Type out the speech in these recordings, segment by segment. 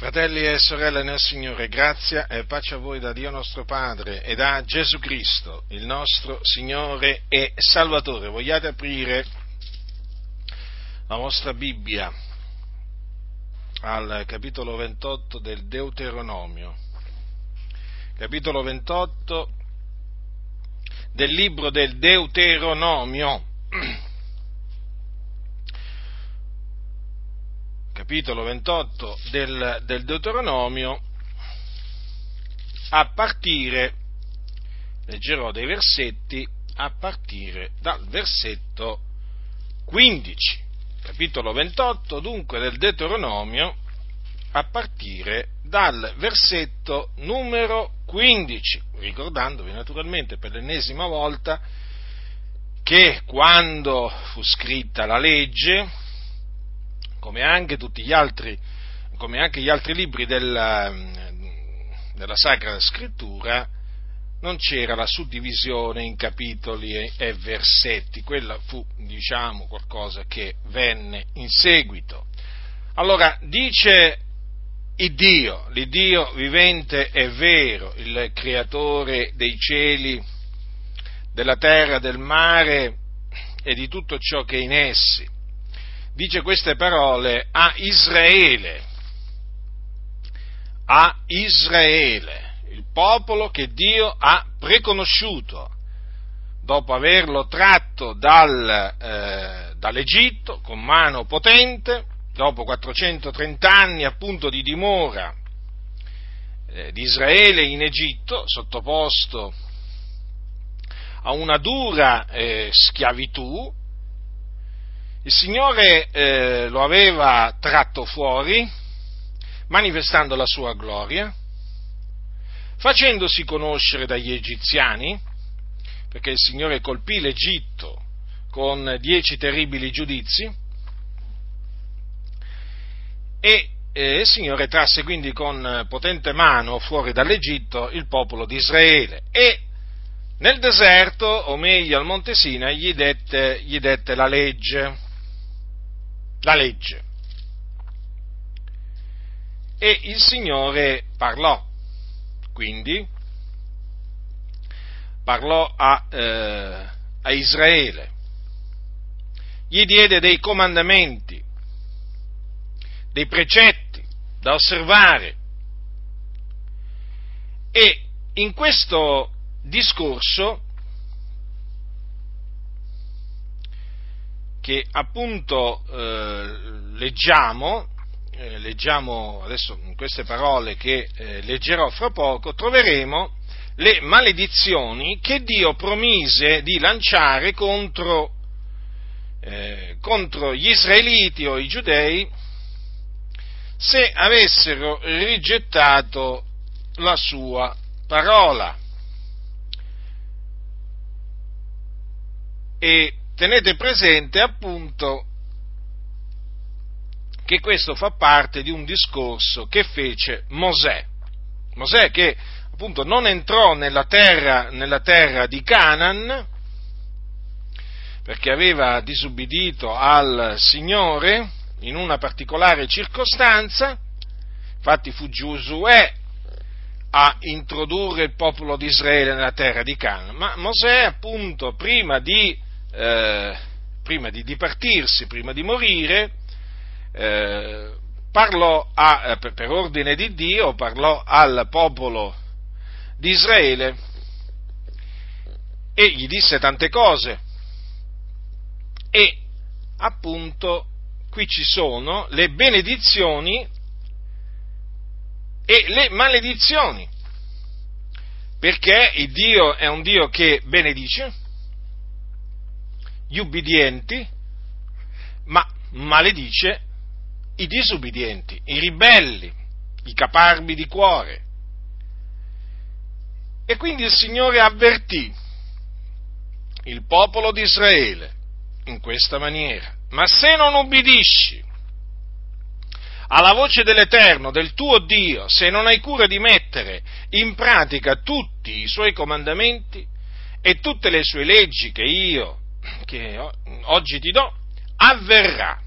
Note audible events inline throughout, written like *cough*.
Fratelli e sorelle nel Signore, grazia e pace a voi da Dio nostro Padre e da Gesù Cristo, il nostro Signore e Salvatore. Vogliate aprire la vostra Bibbia al capitolo 28 del Deuteronomio. Capitolo 28 del libro del Deuteronomio. *clears throat* capitolo 28 del, del Deuteronomio, a partire, leggerò dei versetti, a partire dal versetto 15. Capitolo 28 dunque del Deuteronomio, a partire dal versetto numero 15, ricordandovi naturalmente per l'ennesima volta che quando fu scritta la legge, come anche tutti gli altri, come anche gli altri libri della, della Sacra Scrittura, non c'era la suddivisione in capitoli e, versetti, quella fu, diciamo, qualcosa che venne in seguito. Allora, dice il Dio, l'Iddio vivente e vero, il creatore dei cieli, della terra, del mare e di tutto ciò che è in essi dice queste parole a Israele, a Israele, il popolo che Dio ha preconosciuto dopo averlo tratto dal, eh, dall'Egitto con mano potente, dopo 430 anni appunto di dimora eh, di Israele in Egitto, sottoposto a una dura eh, schiavitù, il Signore eh, lo aveva tratto fuori, manifestando la sua gloria, facendosi conoscere dagli egiziani, perché il Signore colpì l'Egitto con dieci terribili giudizi, e eh, il Signore trasse quindi con potente mano fuori dall'Egitto il popolo di Israele e nel deserto, o meglio al Monte Sina, gli dette, gli dette la legge la legge. E il Signore parlò, quindi parlò a, eh, a Israele, gli diede dei comandamenti, dei precetti da osservare. E in questo discorso che appunto eh, leggiamo, eh, leggiamo adesso in queste parole che eh, leggerò fra poco, troveremo le maledizioni che Dio promise di lanciare contro, eh, contro gli israeliti o i giudei se avessero rigettato la sua parola. E tenete presente appunto che questo fa parte di un discorso che fece Mosè. Mosè che appunto non entrò nella terra, nella terra di Canaan perché aveva disubbidito al Signore in una particolare circostanza, infatti fu Giosuè a introdurre il popolo di Israele nella terra di Canaan, ma Mosè appunto prima di eh, prima di dipartirsi, prima di morire, eh, parlò a, eh, per ordine di Dio, parlò al popolo di Israele e gli disse tante cose. E appunto qui ci sono le benedizioni e le maledizioni, perché il Dio è un Dio che benedice gli ubbidienti, ma maledice i disubbidienti, i ribelli, i caparbi di cuore. E quindi il Signore avvertì il popolo di Israele in questa maniera. Ma se non ubbidisci alla voce dell'Eterno, del tuo Dio, se non hai cura di mettere in pratica tutti i suoi comandamenti e tutte le sue leggi che io che oggi ti do, avverrà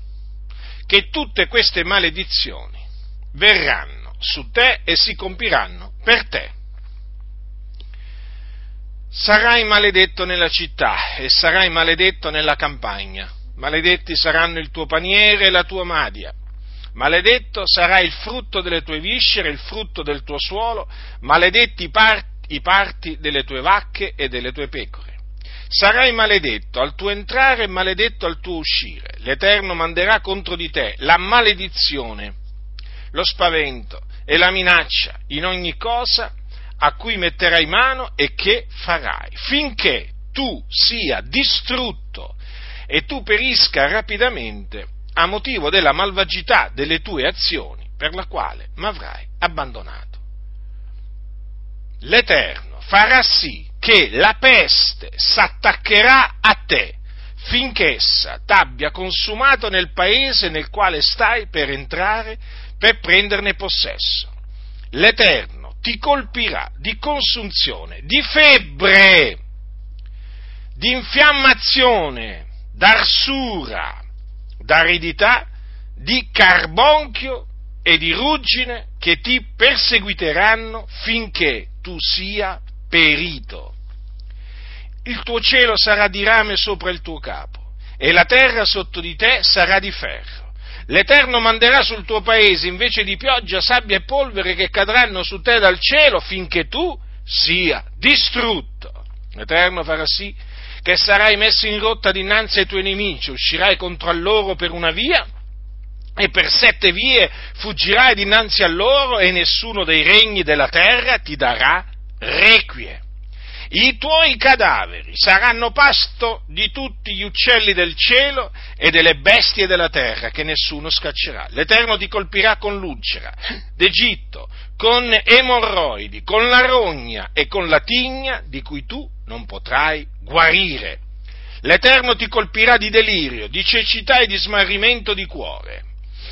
che tutte queste maledizioni verranno su te e si compiranno per te. Sarai maledetto nella città e sarai maledetto nella campagna. Maledetti saranno il tuo paniere e la tua madia. Maledetto sarà il frutto delle tue viscere, il frutto del tuo suolo, maledetti i parti, delle tue vacche e delle tue pecore. Sarai maledetto al tuo entrare e maledetto al tuo uscire. L'Eterno manderà contro di te la maledizione, lo spavento e la minaccia in ogni cosa a cui metterai mano e che farai, finché tu sia distrutto e tu perisca rapidamente a motivo della malvagità delle tue azioni per la quale m'avrai abbandonato. L'Eterno farà sì che la peste s'attaccherà a te finché essa t'abbia consumato nel paese nel quale stai per entrare per prenderne possesso. L'Eterno ti colpirà di consunzione, di febbre, di infiammazione, d'arsura, d'aridità, di carbonchio e di ruggine che ti perseguiteranno finché tu sia perito. Il tuo cielo sarà di rame sopra il tuo capo e la terra sotto di te sarà di ferro. L'Eterno manderà sul tuo paese invece di pioggia, sabbia e polvere che cadranno su te dal cielo finché tu sia distrutto. L'Eterno farà sì che sarai messo in rotta dinanzi ai tuoi nemici, uscirai contro a loro per una via e per sette vie fuggirai dinanzi a loro e nessuno dei regni della terra ti darà requie. I tuoi cadaveri saranno pasto di tutti gli uccelli del cielo e delle bestie della terra che nessuno scaccerà. L'Eterno ti colpirà con l'ulcera d'Egitto, con emorroidi, con la rogna e con la tigna di cui tu non potrai guarire. L'Eterno ti colpirà di delirio, di cecità e di smarrimento di cuore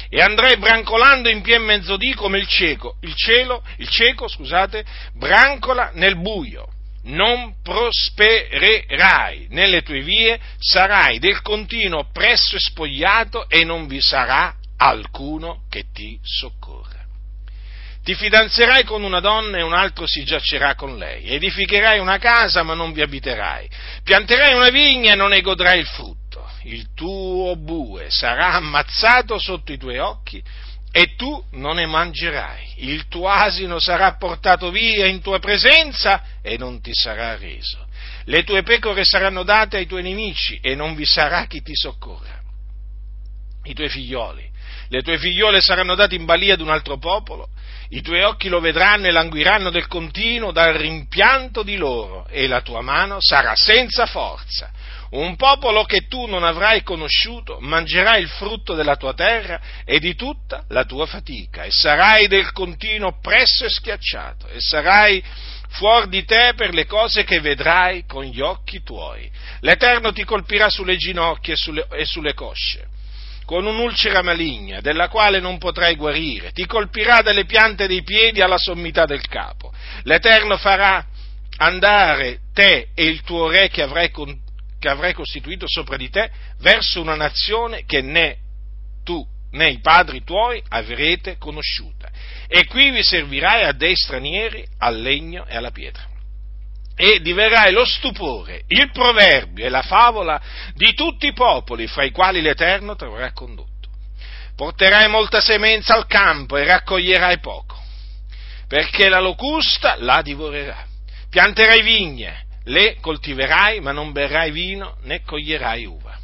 e andrai brancolando in pie mezzodì come il cieco, il cielo, il cieco, scusate, brancola nel buio. Non prospererai nelle tue vie, sarai del continuo oppresso e spogliato e non vi sarà alcuno che ti soccorra. Ti fidanzerai con una donna e un altro si giacerà con lei. Edificherai una casa ma non vi abiterai. Pianterai una vigna e non ne godrai il frutto il tuo bue sarà ammazzato sotto i tuoi occhi e tu non ne mangerai. Il tuo asino sarà portato via in tua presenza e non ti sarà reso. Le tue pecore saranno date ai tuoi nemici e non vi sarà chi ti soccorra. I tuoi figlioli, le tue figliole saranno date in balia ad un altro popolo, i tuoi occhi lo vedranno e languiranno del continuo dal rimpianto di loro e la tua mano sarà senza forza un popolo che tu non avrai conosciuto mangerà il frutto della tua terra e di tutta la tua fatica, e sarai del continuo oppresso e schiacciato, e sarai fuori di te per le cose che vedrai con gli occhi tuoi. L'Eterno ti colpirà sulle ginocchia e sulle, e sulle cosce con un'ulcera maligna, della quale non potrai guarire, ti colpirà dalle piante dei piedi alla sommità del capo. L'Eterno farà andare te e il tuo re che avrai con, che avrai costituito sopra di te verso una nazione che né tu né i padri tuoi avrete conosciuta. E qui vi servirai a dei stranieri, al legno e alla pietra. E diverrai lo stupore, il proverbio e la favola di tutti i popoli fra i quali l'Eterno ti avrà condotto. Porterai molta semenza al campo e raccoglierai poco, perché la locusta la divorerà. Pianterai vigne le coltiverai, ma non berrai vino né coglierai uva,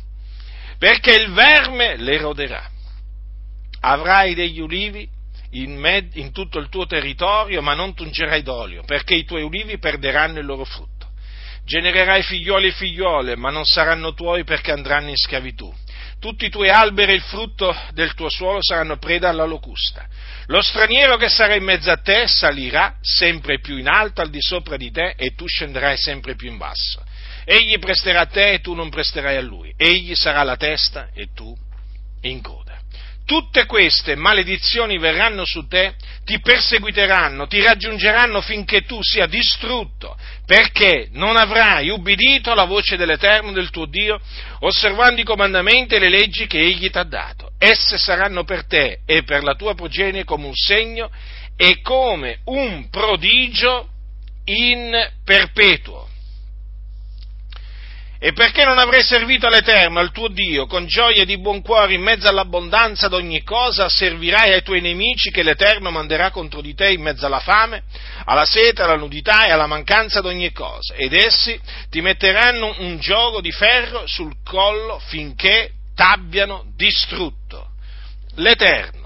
perché il verme le roderà. Avrai degli ulivi in, med- in tutto il tuo territorio, ma non tungerai d'olio, perché i tuoi ulivi perderanno il loro frutto. Genererai figlioli e figliole, ma non saranno tuoi perché andranno in schiavitù. Tutti i tuoi alberi e il frutto del tuo suolo saranno preda alla locusta. Lo straniero che sarà in mezzo a te salirà sempre più in alto al di sopra di te e tu scenderai sempre più in basso. Egli presterà a te e tu non presterai a lui. Egli sarà la testa e tu in coda tutte queste maledizioni verranno su te, ti perseguiteranno, ti raggiungeranno finché tu sia distrutto, perché non avrai ubbidito alla voce dell'Eterno del tuo Dio, osservando i comandamenti e le leggi che Egli ti ha dato. Esse saranno per te e per la tua progenie come un segno e come un prodigio in perpetuo. E perché non avrai servito all'Eterno, al tuo Dio, con gioia di buon cuore in mezzo all'abbondanza d'ogni cosa, servirai ai tuoi nemici che l'Eterno manderà contro di te in mezzo alla fame, alla sete, alla nudità e alla mancanza d'ogni cosa. Ed essi ti metteranno un gioco di ferro sul collo finché t'abbiano distrutto. L'Eterno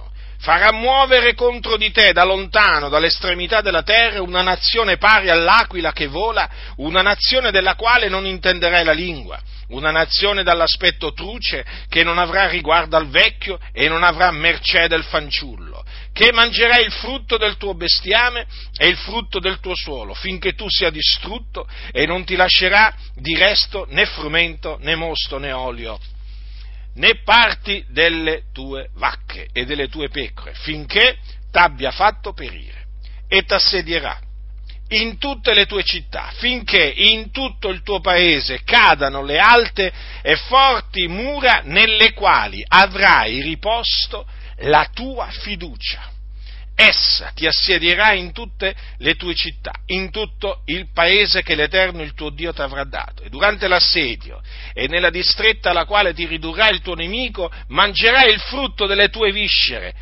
farà muovere contro di te da lontano, dall'estremità della terra, una nazione pari all'aquila che vola, una nazione della quale non intenderai la lingua, una nazione dall'aspetto truce che non avrà riguardo al vecchio e non avrà mercé del fanciullo, che mangerà il frutto del tuo bestiame e il frutto del tuo suolo, finché tu sia distrutto e non ti lascerà di resto né frumento né mosto né olio né parti delle tue vacche e delle tue pecore, finché t'abbia fatto perire, e t'assedierà in tutte le tue città, finché in tutto il tuo paese cadano le alte e forti mura nelle quali avrai riposto la tua fiducia essa ti assedierà in tutte le tue città, in tutto il paese che l'Eterno il tuo Dio ti avrà dato. E durante l'assedio e nella distretta alla quale ti ridurrà il tuo nemico, mangerai il frutto delle tue viscere,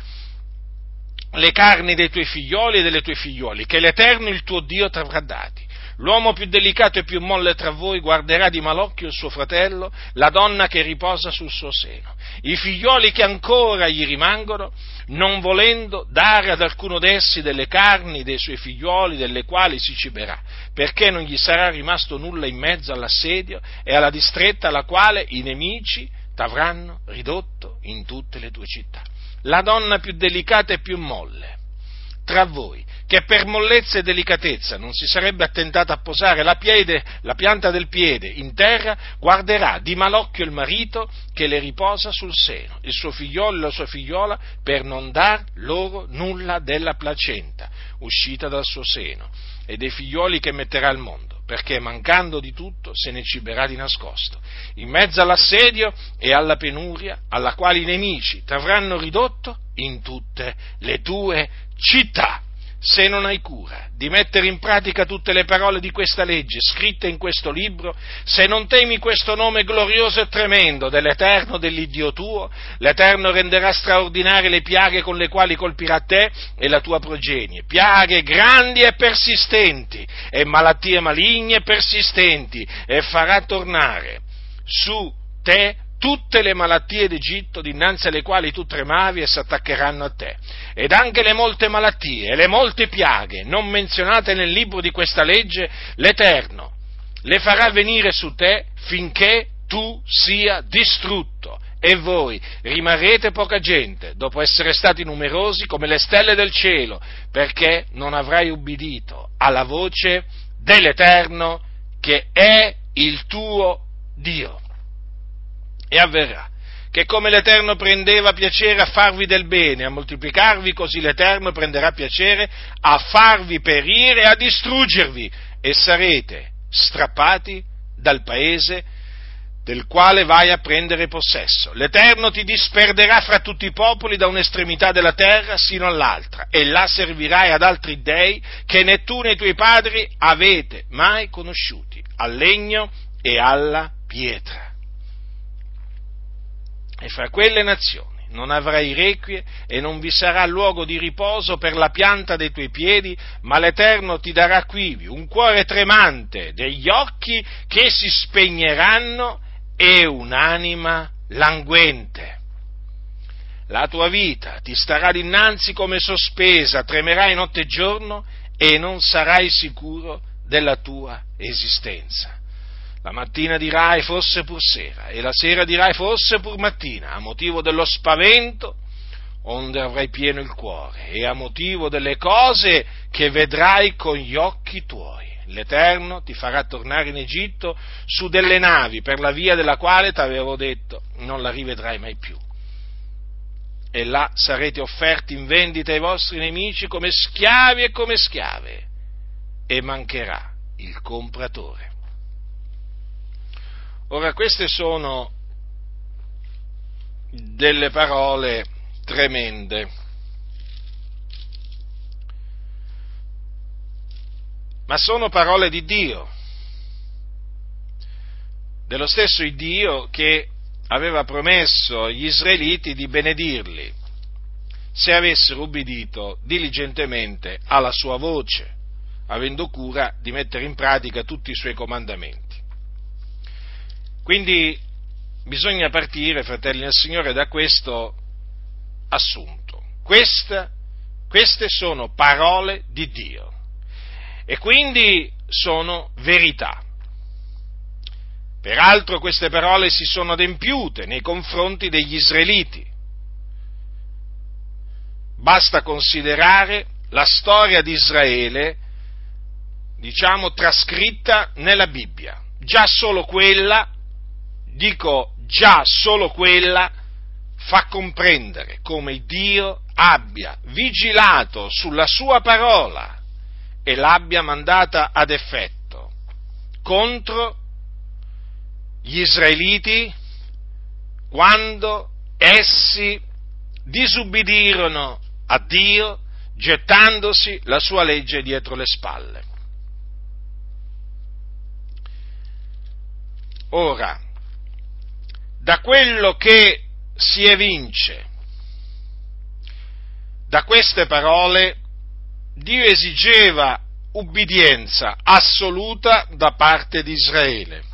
le carni dei tuoi figlioli e delle tue figlioli, che l'Eterno il tuo Dio ti avrà dati. L'uomo più delicato e più molle tra voi guarderà di malocchio il suo fratello, la donna che riposa sul suo seno. I figlioli che ancora gli rimangono, non volendo dare ad alcuno d'essi delle carni dei suoi figlioli, delle quali si ciberà, perché non gli sarà rimasto nulla in mezzo all'assedio e alla distretta alla quale i nemici t'avranno ridotto in tutte le tue città. La donna più delicata e più molle tra voi, che per mollezza e delicatezza non si sarebbe attentata a posare la, piede, la pianta del piede in terra, guarderà di malocchio il marito che le riposa sul seno, il suo figliolo e la sua figliola, per non dar loro nulla della placenta uscita dal suo seno e dei figlioli che metterà al mondo perché mancando di tutto se ne ciberà di nascosto, in mezzo all'assedio e alla penuria, alla quale i nemici ti avranno ridotto in tutte le tue città se non hai cura di mettere in pratica tutte le parole di questa legge scritte in questo libro, se non temi questo nome glorioso e tremendo dell'Eterno, dell'Iddio tuo, l'Eterno renderà straordinarie le piaghe con le quali colpirà te e la tua progenie, piaghe grandi e persistenti, e malattie maligne e persistenti, e farà tornare su te tutte le malattie d'Egitto dinanzi alle quali tu tremavi e si attaccheranno a te, ed anche le molte malattie e le molte piaghe non menzionate nel libro di questa legge, l'Eterno le farà venire su te finché tu sia distrutto e voi rimarrete poca gente, dopo essere stati numerosi come le stelle del cielo, perché non avrai ubbidito alla voce dell'Eterno che è il tuo Dio. E avverrà che come l'Eterno prendeva piacere a farvi del bene, a moltiplicarvi, così l'Eterno prenderà piacere a farvi perire a distruggervi e sarete strappati dal paese del quale vai a prendere possesso. L'Eterno ti disperderà fra tutti i popoli da un'estremità della terra sino all'altra e là servirai ad altri dei che né tu né i tuoi padri avete mai conosciuti, al legno e alla pietra e fra quelle nazioni non avrai requie e non vi sarà luogo di riposo per la pianta dei tuoi piedi, ma l'Eterno ti darà quivi un cuore tremante, degli occhi che si spegneranno e un'anima languente. La tua vita ti starà dinanzi come sospesa, tremerai notte e giorno e non sarai sicuro della tua esistenza. La mattina dirai fosse pur sera e la sera dirai fosse pur mattina, a motivo dello spavento onde avrai pieno il cuore e a motivo delle cose che vedrai con gli occhi tuoi. L'Eterno ti farà tornare in Egitto su delle navi per la via della quale ti avevo detto non la rivedrai mai più. E là sarete offerti in vendita ai vostri nemici come schiavi e come schiave e mancherà il compratore. Ora queste sono delle parole tremende. ma sono parole di Dio, dello stesso Dio che aveva promesso agli israeliti di benedirli se avessero ubbidito diligentemente alla sua voce, avendo cura di mettere in pratica tutti i suoi comandamenti. Quindi bisogna partire, fratelli del Signore, da questo assunto. Questa, queste sono parole di Dio e quindi sono verità. Peraltro queste parole si sono adempiute nei confronti degli israeliti. Basta considerare la storia di Israele, diciamo, trascritta nella Bibbia. Già solo quella, dico già solo quella, fa comprendere come Dio abbia vigilato sulla sua parola e l'abbia mandata ad effetto contro gli israeliti quando essi disubbidirono a Dio gettandosi la sua legge dietro le spalle. Ora, da quello che si evince da queste parole, Dio esigeva ubbidienza assoluta da parte di Israele.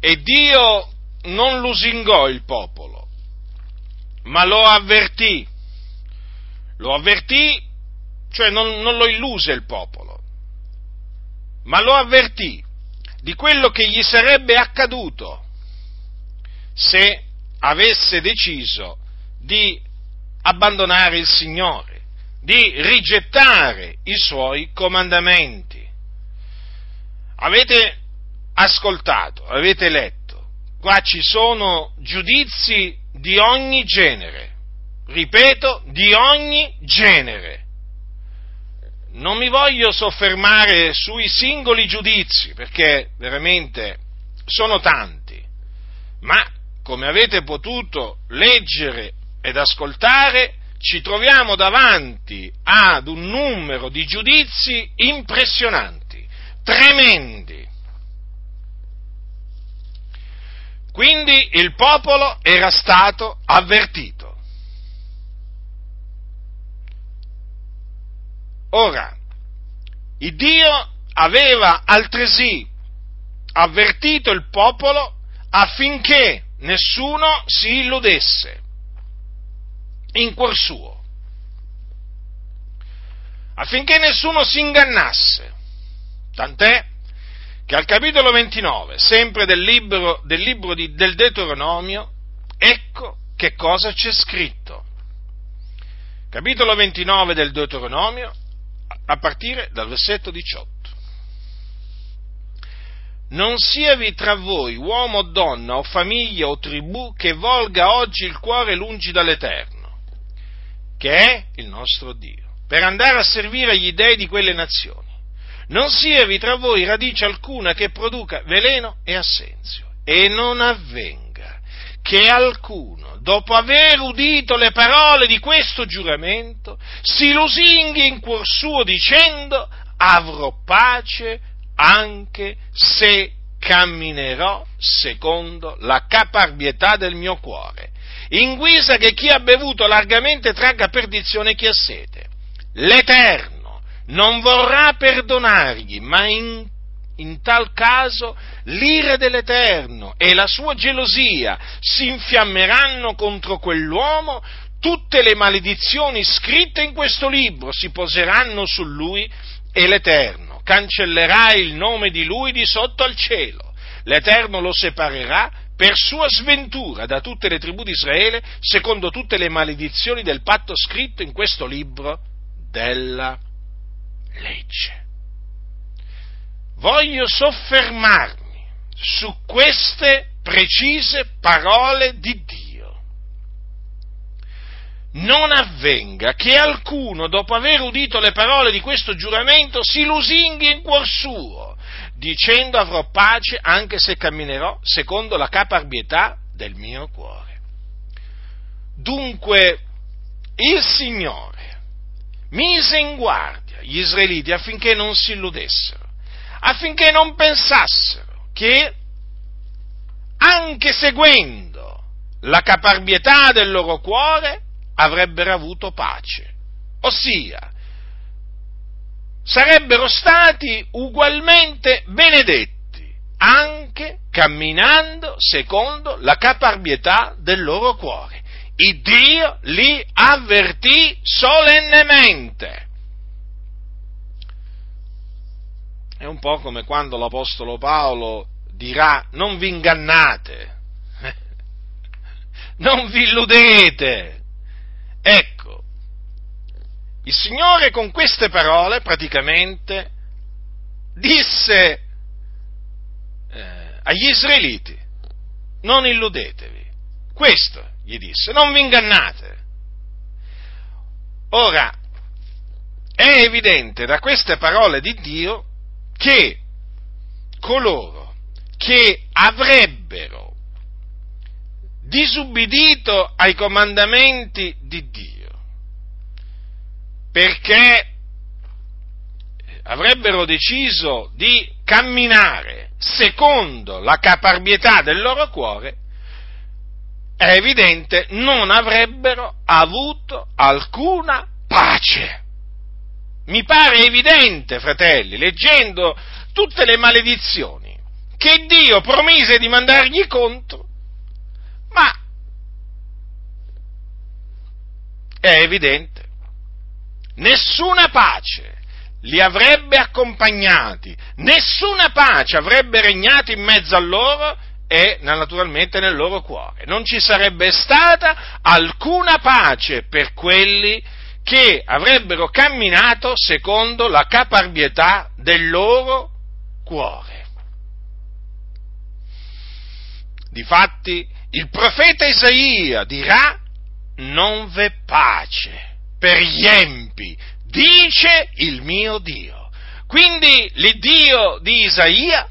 E Dio non lusingò il popolo, ma lo avvertì. Lo avvertì, cioè non, non lo illuse il popolo, ma lo avvertì di quello che gli sarebbe accaduto se avesse deciso di abbandonare il Signore, di rigettare i suoi comandamenti. Avete ascoltato, avete letto, qua ci sono giudizi di ogni genere, ripeto, di ogni genere. Non mi voglio soffermare sui singoli giudizi, perché veramente sono tanti, ma come avete potuto leggere ed ascoltare, ci troviamo davanti ad un numero di giudizi impressionanti, tremendi. Quindi il popolo era stato avvertito. Ora, il Dio aveva altresì avvertito il popolo affinché nessuno si illudesse in cuor suo, affinché nessuno si ingannasse. Tant'è che al capitolo 29, sempre del libro, del, libro di, del Deuteronomio, ecco che cosa c'è scritto. Capitolo 29 del Deuteronomio, a partire dal versetto 18 non siavi tra voi uomo o donna o famiglia o tribù che volga oggi il cuore lungi dall'Eterno, che è il nostro Dio, per andare a servire gli dei di quelle nazioni. Non siavi tra voi radice alcuna che produca veleno e assenzio, e non avvenga che alcuno, dopo aver udito le parole di questo giuramento, si lusinghi in cuor suo dicendo avrò pace anche se camminerò secondo la caparbietà del mio cuore, in guisa che chi ha bevuto largamente tragga perdizione chi ha sete. L'Eterno non vorrà perdonargli, ma in, in tal caso l'ira dell'Eterno e la sua gelosia si infiammeranno contro quell'uomo, tutte le maledizioni scritte in questo libro si poseranno su lui e l'Eterno cancellerà il nome di lui di sotto al cielo. L'Eterno lo separerà per sua sventura da tutte le tribù di Israele, secondo tutte le maledizioni del patto scritto in questo libro della legge. Voglio soffermarmi su queste precise parole di Dio non avvenga che alcuno, dopo aver udito le parole di questo giuramento, si lusinghi in cuor suo, dicendo avrò pace anche se camminerò secondo la caparbietà del mio cuore. Dunque, il Signore, mise in guardia gli israeliti affinché non si illudessero, affinché non pensassero che anche seguendo la caparbietà del loro cuore avrebbero avuto pace. Ossia, sarebbero stati ugualmente benedetti anche camminando secondo la caparbietà del loro cuore. Il Dio li avvertì solennemente. È un po' come quando l'Apostolo Paolo dirà non vi ingannate, *laughs* non vi illudete. Ecco, il Signore con queste parole praticamente disse eh, agli israeliti, non illudetevi. Questo gli disse, non vi ingannate. Ora, è evidente da queste parole di Dio che coloro che avrebbero disubbidito ai comandamenti di Dio, perché avrebbero deciso di camminare secondo la caparbietà del loro cuore, è evidente non avrebbero avuto alcuna pace. Mi pare evidente, fratelli, leggendo tutte le maledizioni che Dio promise di mandargli contro, ma è evidente, nessuna pace li avrebbe accompagnati, nessuna pace avrebbe regnato in mezzo a loro e naturalmente nel loro cuore. Non ci sarebbe stata alcuna pace per quelli che avrebbero camminato secondo la caparbietà del loro cuore. Difatti, il profeta Isaia dirà non v'è pace per gli empi, dice il mio Dio. Quindi l'Iddio di Isaia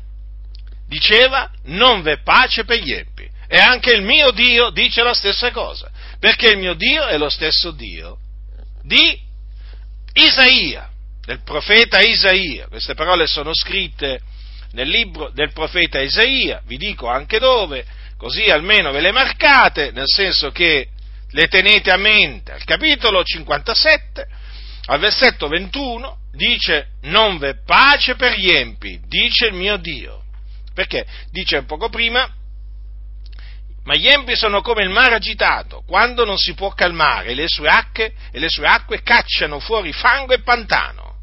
diceva non v'è pace per gli empi. E anche il mio Dio dice la stessa cosa, perché il mio Dio è lo stesso Dio di Isaia, del profeta Isaia. Queste parole sono scritte nel libro del profeta Isaia, vi dico anche dove, così almeno ve le marcate, nel senso che le tenete a mente. Al capitolo 57, al versetto 21 dice non v'è pace per gli empi, dice il mio Dio. Perché? Dice poco prima, ma gli empi sono come il mare agitato, quando non si può calmare le sue acque, e le sue acque cacciano fuori fango e pantano.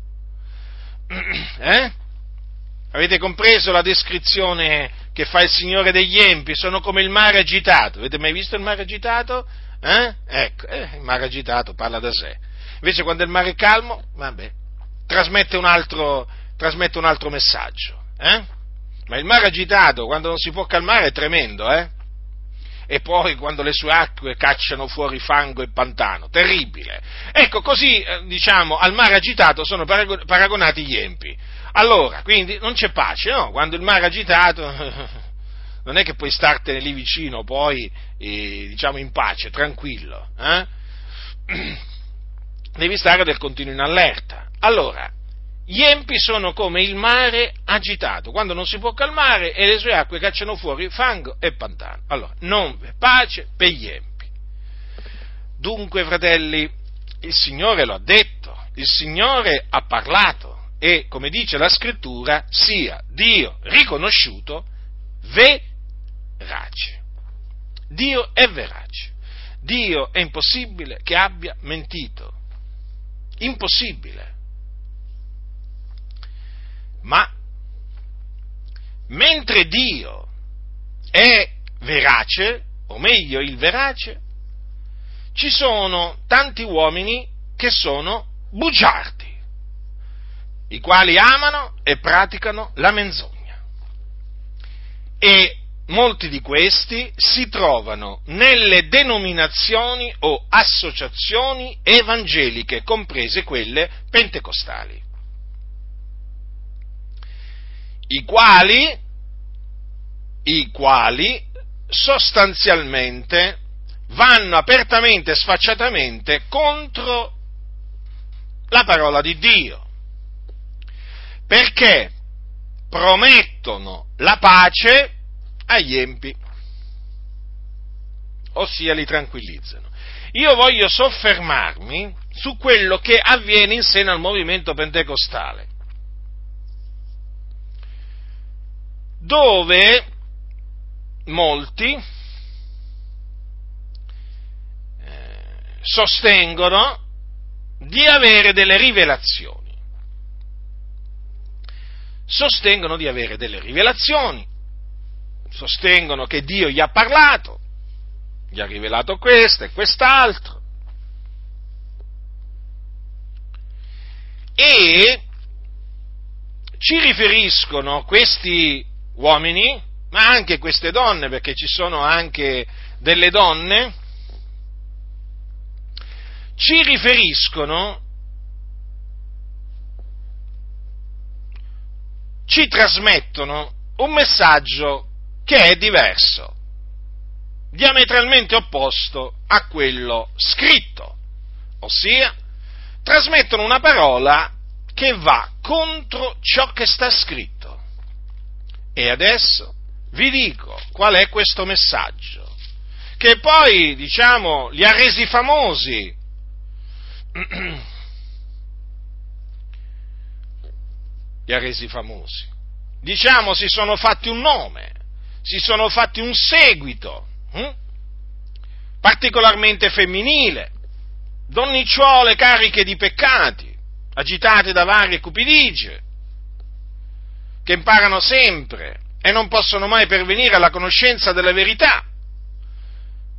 *clears throat* Eh? Avete compreso la descrizione che fa il Signore degli empi? Sono come il mare agitato. Avete mai visto il mare agitato? Eh? Ecco, eh, il mare agitato parla da sé. Invece quando il mare è calmo, vabbè, trasmette un altro, trasmette un altro messaggio. Eh? Ma il mare agitato, quando non si può calmare, è tremendo, eh? E poi quando le sue acque cacciano fuori fango e pantano, terribile. Ecco, così, eh, diciamo, al mare agitato sono paragonati gli empi. Allora, quindi non c'è pace, no? Quando il mare è agitato, *laughs* non è che puoi startene lì vicino poi, eh, diciamo, in pace, tranquillo, eh? *clears throat* devi stare del continuo in allerta. Allora, gli empi sono come il mare agitato, quando non si può calmare e le sue acque cacciano fuori fango e pantano. Allora, non pace per gli empi. Dunque, fratelli, il Signore lo ha detto, il Signore ha parlato e, come dice la scrittura, sia Dio riconosciuto verace. Dio è verace. Dio è impossibile che abbia mentito. Impossibile. Ma mentre Dio è verace, o meglio il verace, ci sono tanti uomini che sono bugiardi, i quali amano e praticano la menzogna. E molti di questi si trovano nelle denominazioni o associazioni evangeliche, comprese quelle pentecostali, i quali, i quali sostanzialmente vanno apertamente e sfacciatamente contro la parola di Dio, perché promettono la pace agli empi, ossia li tranquillizzano. Io voglio soffermarmi su quello che avviene in seno al movimento pentecostale, dove molti eh, sostengono di avere delle rivelazioni. Sostengono di avere delle rivelazioni, sostengono che Dio gli ha parlato, gli ha rivelato questo e quest'altro. E ci riferiscono questi uomini, ma anche queste donne, perché ci sono anche delle donne, ci riferiscono, ci trasmettono un messaggio che è diverso, diametralmente opposto a quello scritto, ossia trasmettono una parola che va contro ciò che sta scritto. E adesso vi dico qual è questo messaggio, che poi, diciamo, li ha resi famosi. *clears throat* li ha resi famosi. Diciamo, si sono fatti un nome, si sono fatti un seguito, hm? particolarmente femminile, donnicciuole cariche di peccati, agitate da varie cupidigie, che imparano sempre e non possono mai pervenire alla conoscenza della verità.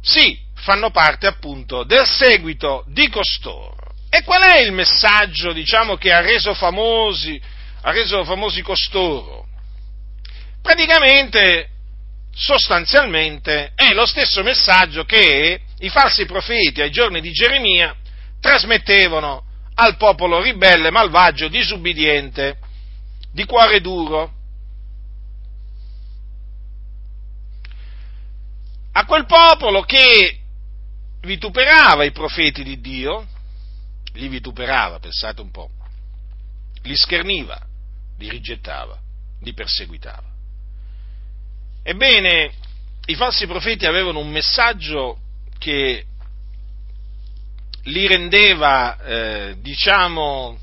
Sì, fanno parte appunto del seguito di costoro. E qual è il messaggio, diciamo, che ha reso famosi, ha reso famosi costoro? Praticamente, sostanzialmente, è lo stesso messaggio che i falsi profeti ai giorni di Geremia trasmettevano al popolo ribelle, malvagio, disubbidiente, di cuore duro. A quel popolo che vituperava i profeti di Dio, li vituperava, pensate un po', li scherniva, li rigettava, li perseguitava. Ebbene, i falsi profeti avevano un messaggio che li rendeva, eh, diciamo,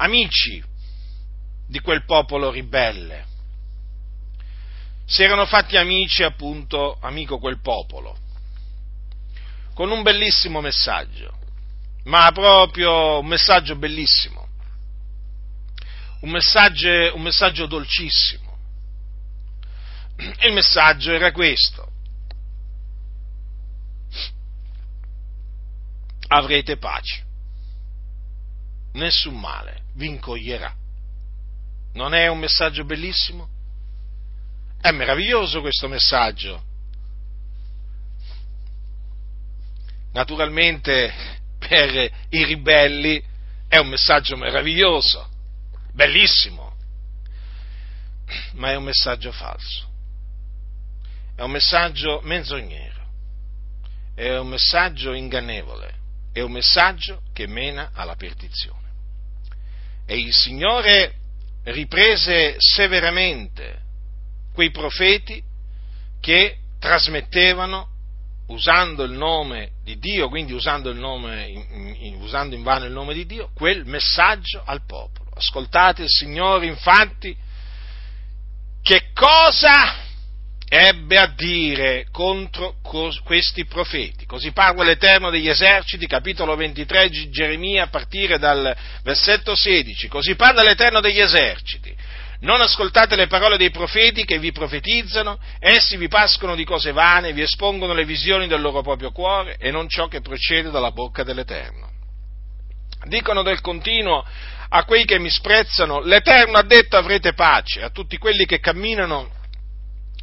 amici di quel popolo ribelle. Si erano fatti amici, appunto, amico quel popolo, con un bellissimo messaggio, ma proprio un messaggio bellissimo, un messaggio, un messaggio dolcissimo. E il messaggio era questo. avrete pace. Nessun male vi incoglierà. Non è un messaggio bellissimo? È meraviglioso questo messaggio. Naturalmente per i ribelli è un messaggio meraviglioso, bellissimo, ma è un messaggio falso. È un messaggio menzognero, è un messaggio ingannevole è un messaggio che mena alla perdizione. E il Signore riprese severamente quei profeti che trasmettevano usando il nome di Dio, quindi usando, nome, usando in vano il nome di Dio, quel messaggio al popolo. Ascoltate il Signore infatti che cosa ebbe a dire contro questi profeti. Così parla l'Eterno degli eserciti, capitolo 23 di Geremia, a partire dal versetto 16. Così parla l'Eterno degli eserciti. Non ascoltate le parole dei profeti che vi profetizzano, essi vi pascono di cose vane, vi espongono le visioni del loro proprio cuore e non ciò che procede dalla bocca dell'Eterno. Dicono del continuo a quei che mi sprezzano, l'Eterno ha detto avrete pace, a tutti quelli che camminano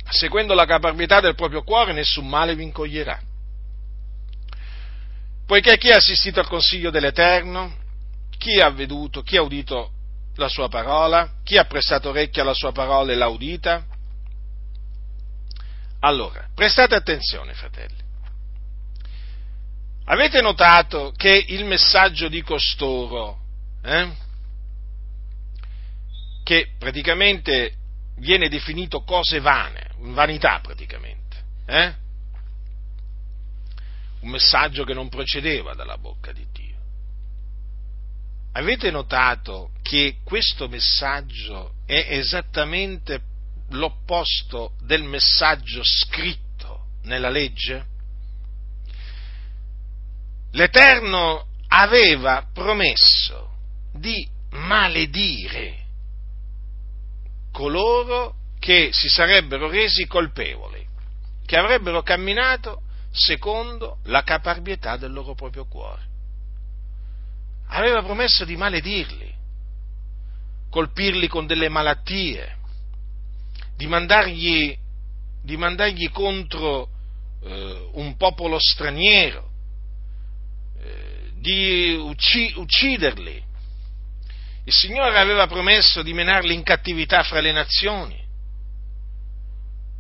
seguendo la caparbietà del proprio cuore, nessun male vi incoglierà. Poiché chi ha assistito al consiglio dell'Eterno, chi ha veduto, chi ha udito la sua parola, chi ha prestato orecchio alla sua parola e l'ha udita? Allora, prestate attenzione, fratelli. Avete notato che il messaggio di costoro, eh, che praticamente viene definito cose vane, vanità praticamente, eh? un messaggio che non procedeva dalla bocca di Dio. Avete notato che questo messaggio è esattamente l'opposto del messaggio scritto nella legge? L'Eterno aveva promesso di maledire coloro che si sarebbero resi colpevoli, che avrebbero camminato secondo la caparbietà del loro proprio cuore. Aveva promesso di maledirli, colpirli con delle malattie, di mandargli, di mandargli contro eh, un popolo straniero, di ucciderli. Il Signore aveva promesso di menarli in cattività fra le nazioni.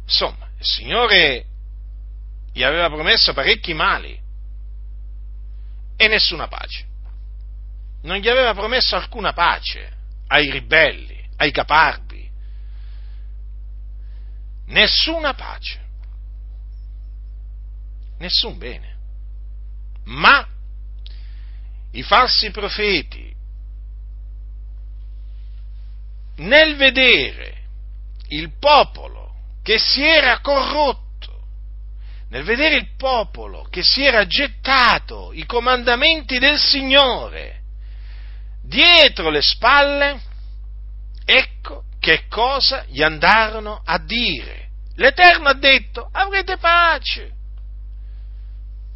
Insomma, il Signore gli aveva promesso parecchi mali e nessuna pace. Non gli aveva promesso alcuna pace ai ribelli, ai caparbi. Nessuna pace. Nessun bene. Ma i falsi profeti, nel vedere il popolo che si era corrotto, nel vedere il popolo che si era gettato i comandamenti del Signore dietro le spalle, ecco che cosa gli andarono a dire. L'Eterno ha detto, avrete pace.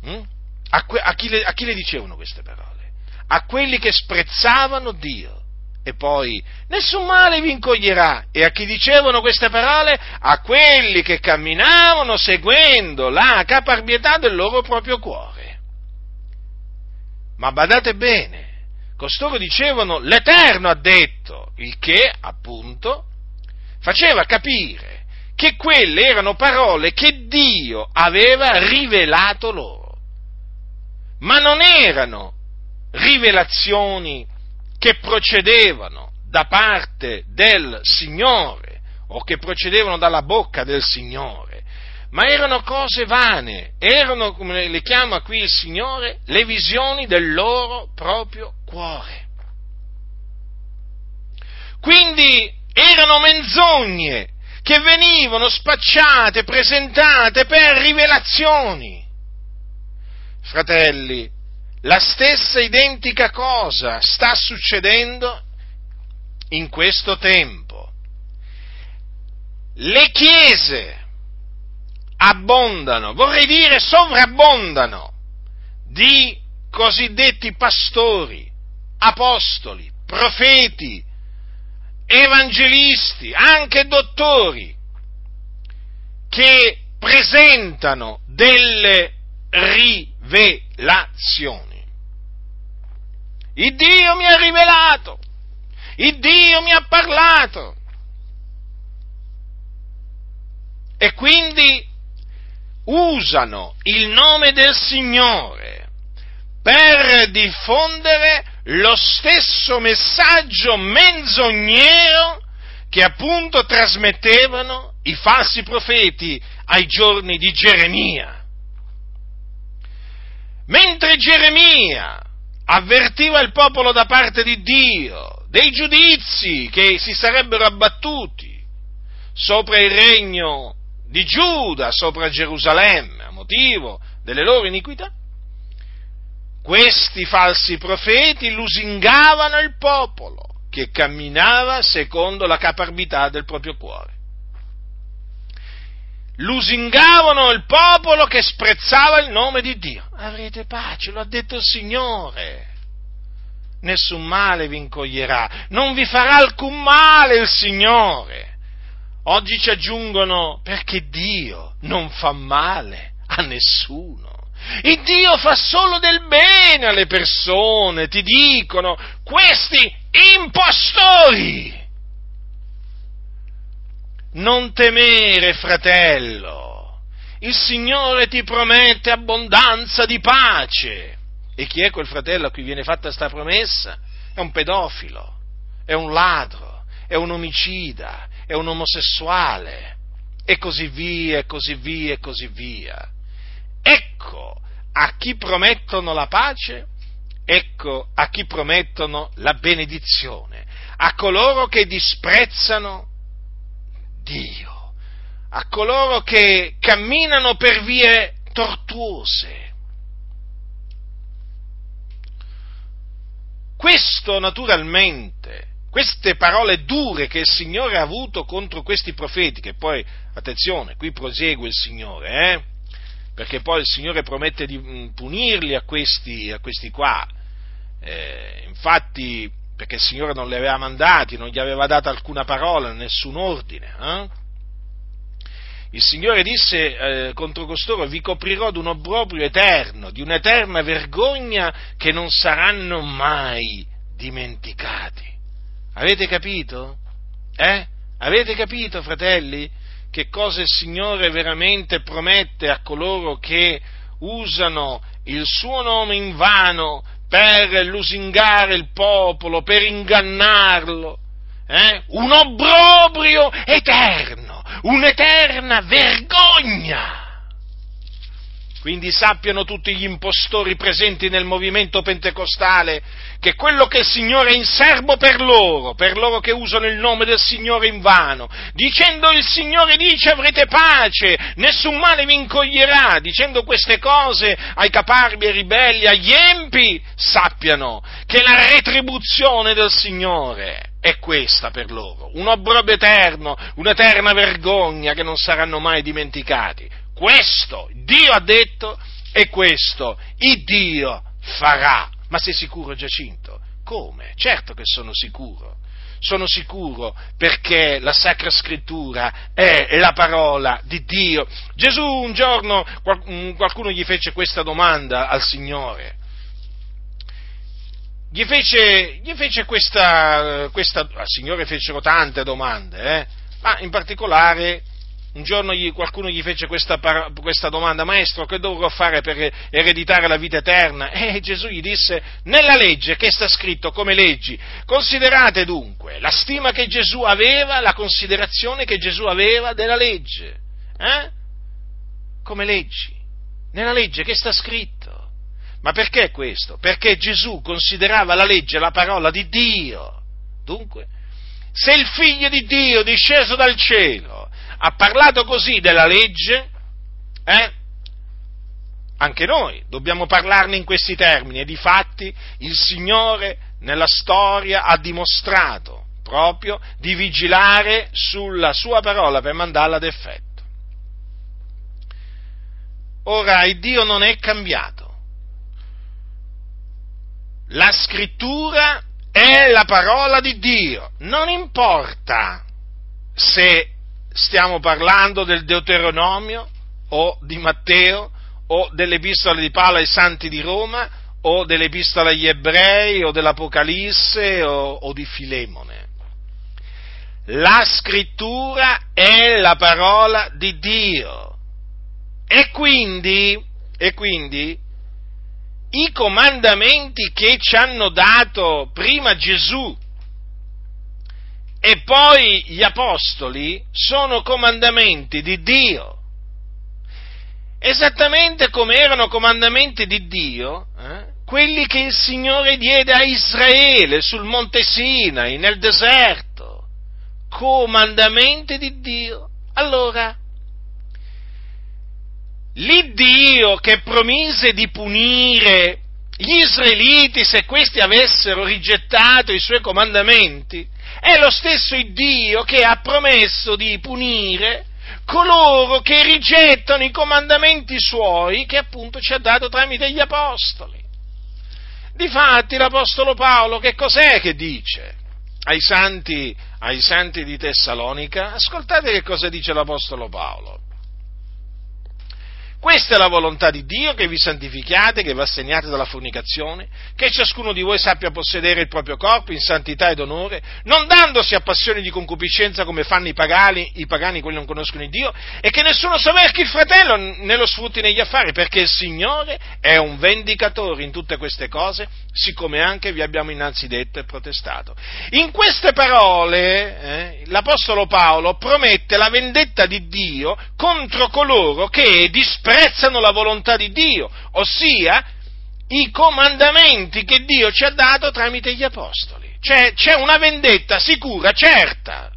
Mm? A, que- a, chi le, a chi le dicevano queste parole? a quelli che sprezzavano Dio. E poi, nessun male vi incoglierà. E a chi dicevano queste parole? A quelli che camminavano seguendo la caparbietà del loro proprio cuore. Ma badate bene, costoro dicevano l'Eterno ha detto, il che, appunto, faceva capire che quelle erano parole che Dio aveva rivelato loro. Ma non erano rivelazioni che procedevano da parte del Signore o che procedevano dalla bocca del Signore, ma erano cose vane, erano, come le chiama qui il Signore, le visioni del loro proprio cuore. Quindi erano menzogne che venivano spacciate, presentate per rivelazioni. Fratelli, la stessa identica cosa sta succedendo in questo tempo. Le chiese abbondano, vorrei dire sovrabbondano, di cosiddetti pastori, apostoli, profeti, evangelisti, anche dottori, che presentano delle rivelazioni. Il Dio mi ha rivelato, il Dio mi ha parlato. E quindi usano il nome del Signore per diffondere lo stesso messaggio menzognero che appunto trasmettevano i falsi profeti ai giorni di Geremia. Mentre Geremia avvertiva il popolo da parte di Dio dei giudizi che si sarebbero abbattuti sopra il regno di Giuda, sopra Gerusalemme, a motivo delle loro iniquità. Questi falsi profeti lusingavano il popolo che camminava secondo la caparbità del proprio cuore. Lusingavano il popolo che sprezzava il nome di Dio avrete pace, lo ha detto il Signore. Nessun male vi incoglierà, non vi farà alcun male il Signore. Oggi ci aggiungono perché Dio non fa male a nessuno. Il Dio fa solo del bene alle persone, ti dicono questi impostori. Non temere, fratello, il Signore ti promette abbondanza di pace. E chi è quel fratello a cui viene fatta questa promessa? È un pedofilo, è un ladro, è un omicida, è un omosessuale, e così via, e così via, e così via. Ecco a chi promettono la pace, ecco a chi promettono la benedizione, a coloro che disprezzano Dio, a coloro che camminano per vie tortuose. Questo naturalmente, queste parole dure che il Signore ha avuto contro questi profeti, che poi, attenzione, qui prosegue il Signore, eh? perché poi il Signore promette di mm, punirli a questi, a questi qua. Eh, infatti, perché il Signore non li aveva mandati, non gli aveva dato alcuna parola, nessun ordine. Eh? Il Signore disse eh, contro costoro, vi coprirò di un obbrobrio eterno, di un'eterna vergogna che non saranno mai dimenticati. Avete capito? Eh? Avete capito, fratelli? Che cosa il Signore veramente promette a coloro che usano il suo nome in vano per lusingare il popolo, per ingannarlo. Eh? Un obbrobrio eterno, un'eterna vergogna. Quindi sappiano tutti gli impostori presenti nel movimento pentecostale che quello che il Signore è in serbo per loro, per loro che usano il nome del Signore in vano, dicendo il Signore dice avrete pace, nessun male vi incoglierà, dicendo queste cose ai caparbi, ai ribelli, agli empi, sappiano che la retribuzione del Signore è questa per loro, un obbrobrio eterno, un'eterna vergogna che non saranno mai dimenticati questo Dio ha detto e questo il Dio farà. Ma sei sicuro Giacinto? Come? Certo che sono sicuro. Sono sicuro perché la Sacra Scrittura è la parola di Dio. Gesù un giorno mm, qualcuno gli fece questa domanda al Signore. Gli fece, gli fece questa, questa, al Signore fecero tante domande, eh? ma in particolare un giorno gli, qualcuno gli fece questa, questa, domanda, maestro, che dovrò fare per ereditare la vita eterna? E Gesù gli disse, nella legge che sta scritto come leggi, considerate dunque la stima che Gesù aveva, la considerazione che Gesù aveva della legge. Eh? Come leggi, nella legge che sta scritto. Ma perché questo? Perché Gesù considerava la legge la parola di Dio. Dunque, se il figlio di Dio disceso dal cielo ha parlato così della legge, eh? anche noi dobbiamo parlarne in questi termini e di fatti il Signore nella storia ha dimostrato proprio di vigilare sulla sua parola per mandarla ad effetto. Ora, il Dio non è cambiato. La scrittura è la parola di Dio. Non importa se stiamo parlando del Deuteronomio o di Matteo o dell'epistola di Paolo ai Santi di Roma o dell'epistola agli ebrei o dell'Apocalisse o, o di Filemone. La scrittura è la parola di Dio e quindi, e quindi i comandamenti che ci hanno dato prima Gesù e poi gli apostoli sono comandamenti di Dio. Esattamente come erano comandamenti di Dio eh, quelli che il Signore diede a Israele sul monte Sinai, nel deserto. Comandamenti di Dio. Allora, l'Iddio che promise di punire gli israeliti se questi avessero rigettato i suoi comandamenti, è lo stesso Dio che ha promesso di punire coloro che rigettano i comandamenti suoi che appunto ci ha dato tramite gli apostoli. Difatti l'apostolo Paolo che cos'è che dice ai santi, ai santi di Tessalonica? Ascoltate che cosa dice l'apostolo Paolo. Questa è la volontà di Dio, che vi santifichiate, che vi assegniate dalla fornicazione, che ciascuno di voi sappia possedere il proprio corpo in santità ed onore, non dandosi a passioni di concupiscenza come fanno i pagani, i pagani quelli non conoscono il Dio, e che nessuno soverchi il fratello né lo sfrutti negli affari, perché il Signore è un vendicatore in tutte queste cose, siccome anche vi abbiamo innanzi detto e protestato. In queste parole eh, l'Apostolo Paolo promette la vendetta di Dio contro coloro che disprezzano disprezzano la volontà di Dio, ossia i comandamenti che Dio ci ha dato tramite gli apostoli. Cioè c'è una vendetta sicura, certa,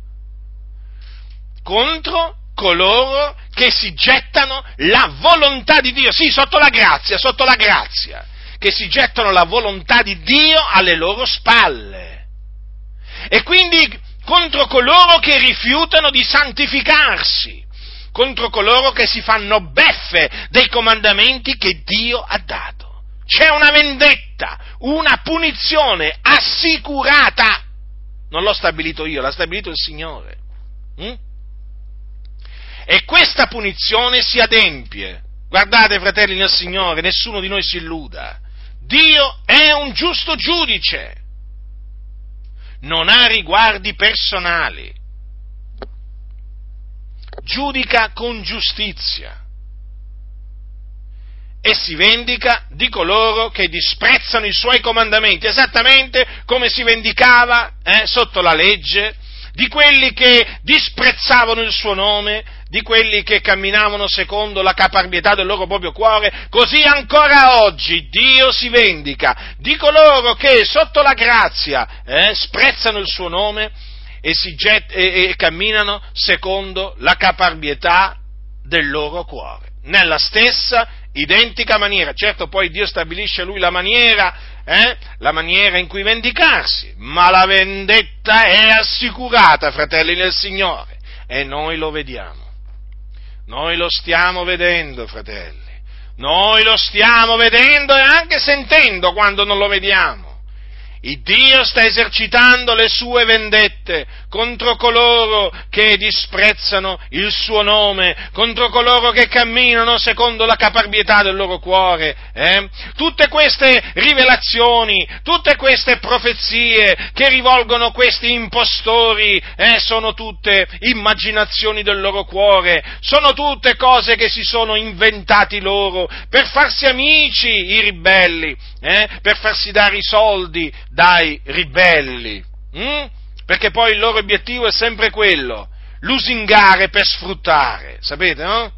contro coloro che si gettano la volontà di Dio, sì, sotto la grazia, sotto la grazia, che si gettano la volontà di Dio alle loro spalle. E quindi contro coloro che rifiutano di santificarsi contro coloro che si fanno beffe dei comandamenti che Dio ha dato. C'è una vendetta, una punizione assicurata. Non l'ho stabilito io, l'ha stabilito il Signore. Mm? E questa punizione si adempie. Guardate, fratelli nel Signore, nessuno di noi si illuda. Dio è un giusto giudice. Non ha riguardi personali giudica con giustizia e si vendica di coloro che disprezzano i suoi comandamenti, esattamente come si vendicava eh, sotto la legge di quelli che disprezzavano il suo nome, di quelli che camminavano secondo la caparbietà del loro proprio cuore, così ancora oggi Dio si vendica di coloro che sotto la grazia eh, sprezzano il suo nome e, get- e, e camminano secondo la caparbietà del loro cuore, nella stessa identica maniera. Certo poi Dio stabilisce lui la maniera, eh, la maniera in cui vendicarsi, ma la vendetta è assicurata, fratelli del Signore, e noi lo vediamo. Noi lo stiamo vedendo, fratelli. Noi lo stiamo vedendo e anche sentendo quando non lo vediamo. Il Dio sta esercitando le sue vendette contro coloro che disprezzano il suo nome, contro coloro che camminano secondo la caparbietà del loro cuore. Eh? Tutte queste rivelazioni, tutte queste profezie che rivolgono questi impostori eh, sono tutte immaginazioni del loro cuore, sono tutte cose che si sono inventati loro per farsi amici i ribelli, eh? per farsi dare i soldi dai ribelli. Hm? Perché poi il loro obiettivo è sempre quello, lusingare per sfruttare, sapete, no?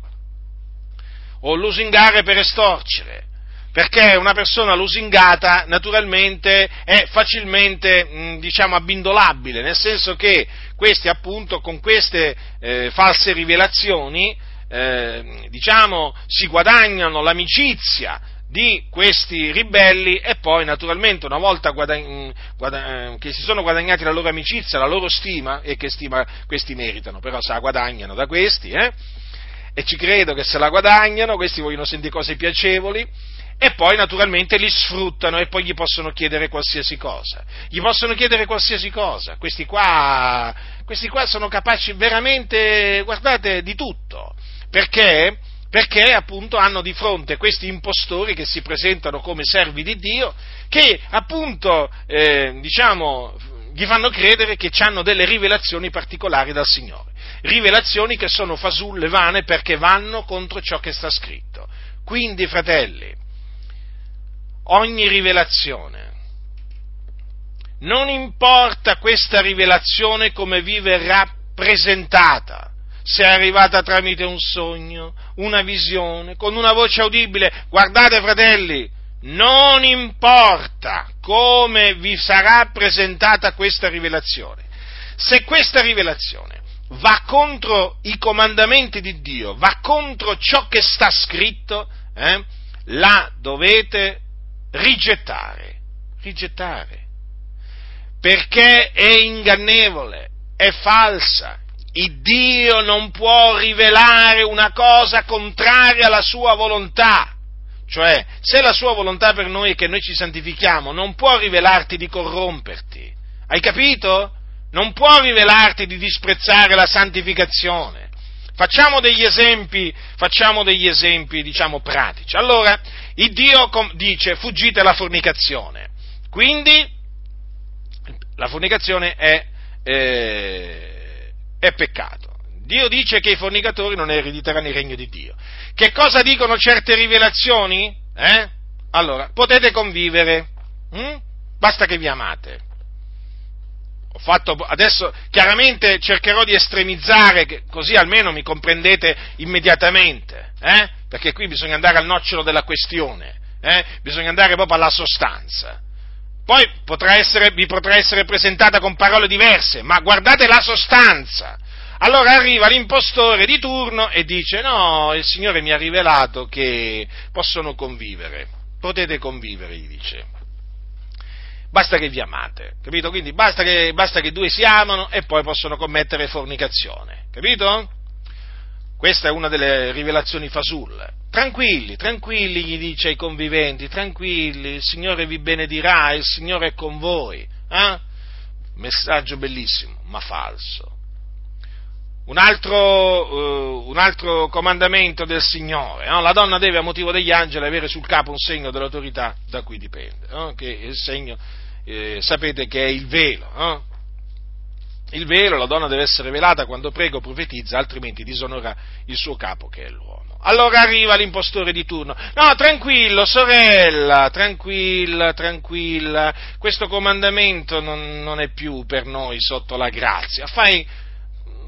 O lusingare per estorcere. Perché una persona lusingata naturalmente è facilmente, mm, diciamo, abbindolabile, nel senso che questi appunto con queste eh, false rivelazioni, eh, diciamo, si guadagnano l'amicizia di questi ribelli e poi naturalmente una volta guadagn- guadagn- eh, che si sono guadagnati la loro amicizia, la loro stima, e che stima questi meritano, però se la guadagnano da questi, eh? e ci credo che se la guadagnano, questi vogliono sentire cose piacevoli, e poi naturalmente li sfruttano e poi gli possono chiedere qualsiasi cosa. Gli possono chiedere qualsiasi cosa. Questi qua, questi qua sono capaci veramente, guardate, di tutto. Perché? Perché appunto hanno di fronte questi impostori che si presentano come servi di Dio, che appunto eh, diciamo, gli fanno credere che hanno delle rivelazioni particolari dal Signore, rivelazioni che sono fasulle, vane, perché vanno contro ciò che sta scritto. Quindi, fratelli, ogni rivelazione, non importa questa rivelazione come vi verrà presentata, se è arrivata tramite un sogno, una visione, con una voce udibile. Guardate fratelli, non importa come vi sarà presentata questa rivelazione, se questa rivelazione va contro i comandamenti di Dio, va contro ciò che sta scritto, eh, la dovete rigettare, rigettare, perché è ingannevole, è falsa, il Dio non può rivelare una cosa contraria alla sua volontà. Cioè, se la sua volontà per noi è che noi ci santifichiamo, non può rivelarti di corromperti. Hai capito? Non può rivelarti di disprezzare la santificazione. Facciamo degli esempi, facciamo degli esempi, diciamo, pratici. Allora, il Dio dice fuggite la fornicazione. Quindi, la fornicazione è, eh, è peccato. Dio dice che i fornicatori non erediteranno il regno di Dio. Che cosa dicono certe rivelazioni? Eh? Allora, potete convivere, hm? basta che vi amate. Ho fatto, adesso chiaramente cercherò di estremizzare, così almeno mi comprendete immediatamente, eh? perché qui bisogna andare al nocciolo della questione, eh? bisogna andare proprio alla sostanza. Poi potrà essere, vi potrà essere presentata con parole diverse, ma guardate la sostanza. Allora arriva l'impostore di turno e dice: No, il Signore mi ha rivelato che possono convivere. Potete convivere, gli dice basta che vi amate, capito? Quindi basta che, basta che due si amano e poi possono commettere fornicazione, capito? Questa è una delle rivelazioni fasulle. Tranquilli, tranquilli, gli dice ai conviventi, tranquilli, il Signore vi benedirà, il Signore è con voi. Eh? Messaggio bellissimo, ma falso. Un altro, uh, un altro, comandamento del Signore, no? la donna deve a motivo degli angeli avere sul capo un segno dell'autorità da cui dipende, no? che il segno eh, sapete che è il velo. No? Il velo, la donna deve essere velata quando prega o profetizza, altrimenti disonora il suo capo che è l'uomo. Allora arriva l'impostore di turno. No, tranquillo, sorella, tranquilla, tranquilla. Questo comandamento non, non è più per noi sotto la grazia. Fai,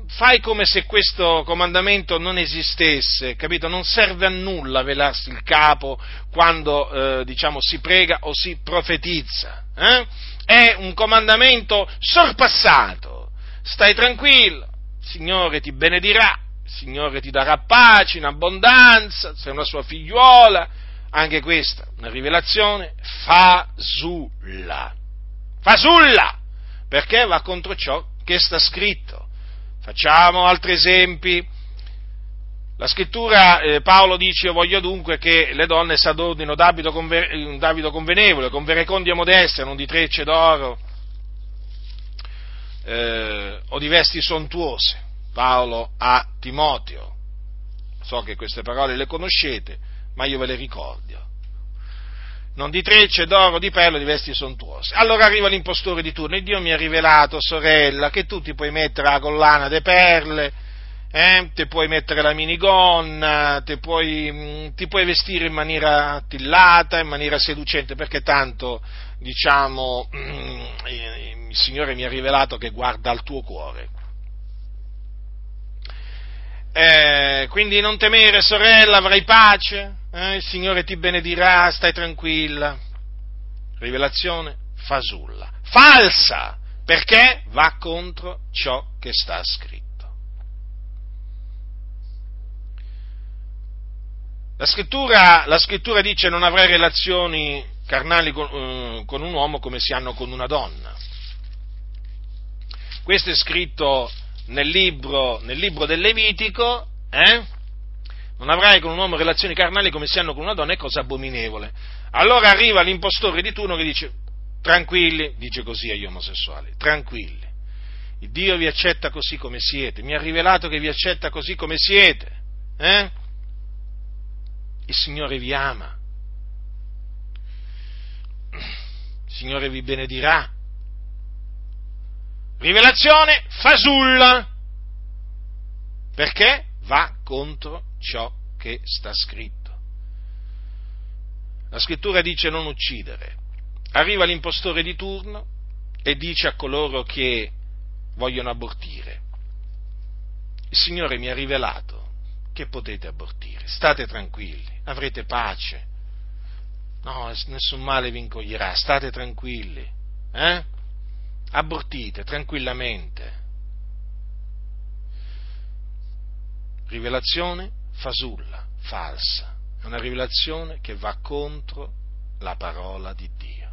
fai come se questo comandamento non esistesse, capito? Non serve a nulla velarsi il capo quando, eh, diciamo, si prega o si profetizza. Eh? È un comandamento sorpassato. Stai tranquillo, il Signore ti benedirà, il Signore ti darà pace in abbondanza, sei una sua figliuola. Anche questa, una rivelazione fasulla. Fasulla! Perché va contro ciò che sta scritto. Facciamo altri esempi. La scrittura, eh, Paolo dice, io voglio dunque che le donne si adornino d'abito, conve- d'abito convenevole, con verecondia modeste, non di trecce d'oro eh, o di vesti sontuose. Paolo a Timoteo. So che queste parole le conoscete, ma io ve le ricordo non di trecce, d'oro, di perle, di vesti sontuose. Allora arriva l'impostore di turno e Dio mi ha rivelato, sorella, che tu ti puoi mettere la collana de perle, eh? ti puoi mettere la minigonna, ti puoi, mm, ti puoi vestire in maniera attillata, in maniera seducente, perché tanto, diciamo, il Signore mi ha rivelato che guarda al tuo cuore. Eh, quindi non temere, sorella, avrai pace, eh, il Signore ti benedirà, stai tranquilla. Rivelazione fasulla, falsa, perché va contro ciò che sta scritto. La scrittura, la scrittura dice non avrai relazioni carnali con, uh, con un uomo come si hanno con una donna. Questo è scritto nel libro, nel libro del Levitico, eh? non avrai con un uomo relazioni carnali come si hanno con una donna, è cosa abominevole. Allora arriva l'impostore di turno che dice, tranquilli, dice così agli omosessuali, tranquilli, il Dio vi accetta così come siete, mi ha rivelato che vi accetta così come siete, eh? Il Signore vi ama, il Signore vi benedirà. Rivelazione fasulla, perché va contro ciò che sta scritto. La scrittura dice non uccidere. Arriva l'impostore di turno e dice a coloro che vogliono abortire, il Signore mi ha rivelato che potete abortire, state tranquilli, avrete pace, no, nessun male vi incoglierà, state tranquilli, eh? abortite tranquillamente. Rivelazione fasulla, falsa, è una rivelazione che va contro la parola di Dio.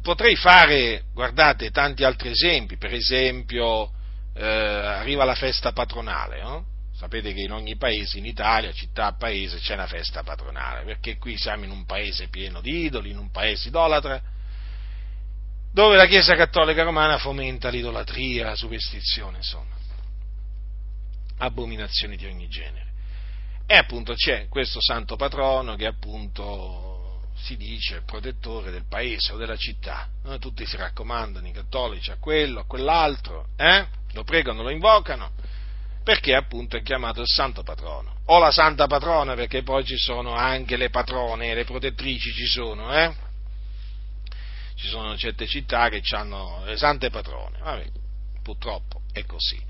Potrei fare, guardate, tanti altri esempi, per esempio eh, arriva la festa patronale, no? Sapete che in ogni paese, in Italia, città, paese, c'è una festa patronale, perché qui siamo in un paese pieno di idoli, in un paese idolatra. dove la Chiesa Cattolica Romana fomenta l'idolatria, la superstizione, insomma, abominazioni di ogni genere. E appunto c'è questo santo patrono che appunto si dice protettore del paese o della città. Tutti si raccomandano, i cattolici, a quello, a quell'altro, eh? lo pregano, lo invocano, perché appunto è chiamato il santo patrono. O la santa patrona, perché poi ci sono anche le patrone, le protettrici ci sono, eh? Ci sono certe città che hanno le sante patrone, Vabbè, purtroppo è così.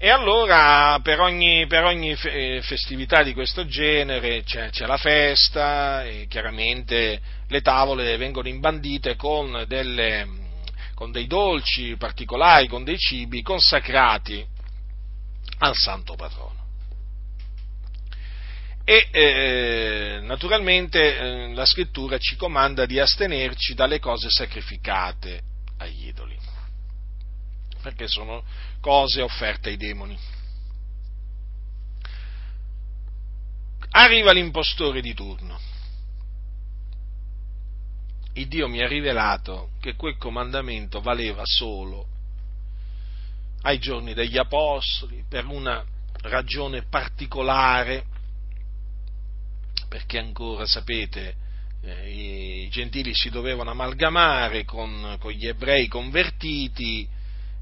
E allora per ogni, per ogni, eh, festività di questo genere c'è, c'è, la festa e chiaramente le tavole vengono imbandite con, delle, con dei dolci particolari, con dei cibi consacrati al santo patrono. E eh, naturalmente eh, la scrittura ci comanda di astenerci dalle cose sacrificate agli idoli perché sono cose offerte ai demoni. Arriva l'impostore di turno. Il Dio mi ha rivelato che quel comandamento valeva solo ai giorni degli Apostoli per una ragione particolare, perché ancora, sapete, eh, i gentili si dovevano amalgamare con, con gli ebrei convertiti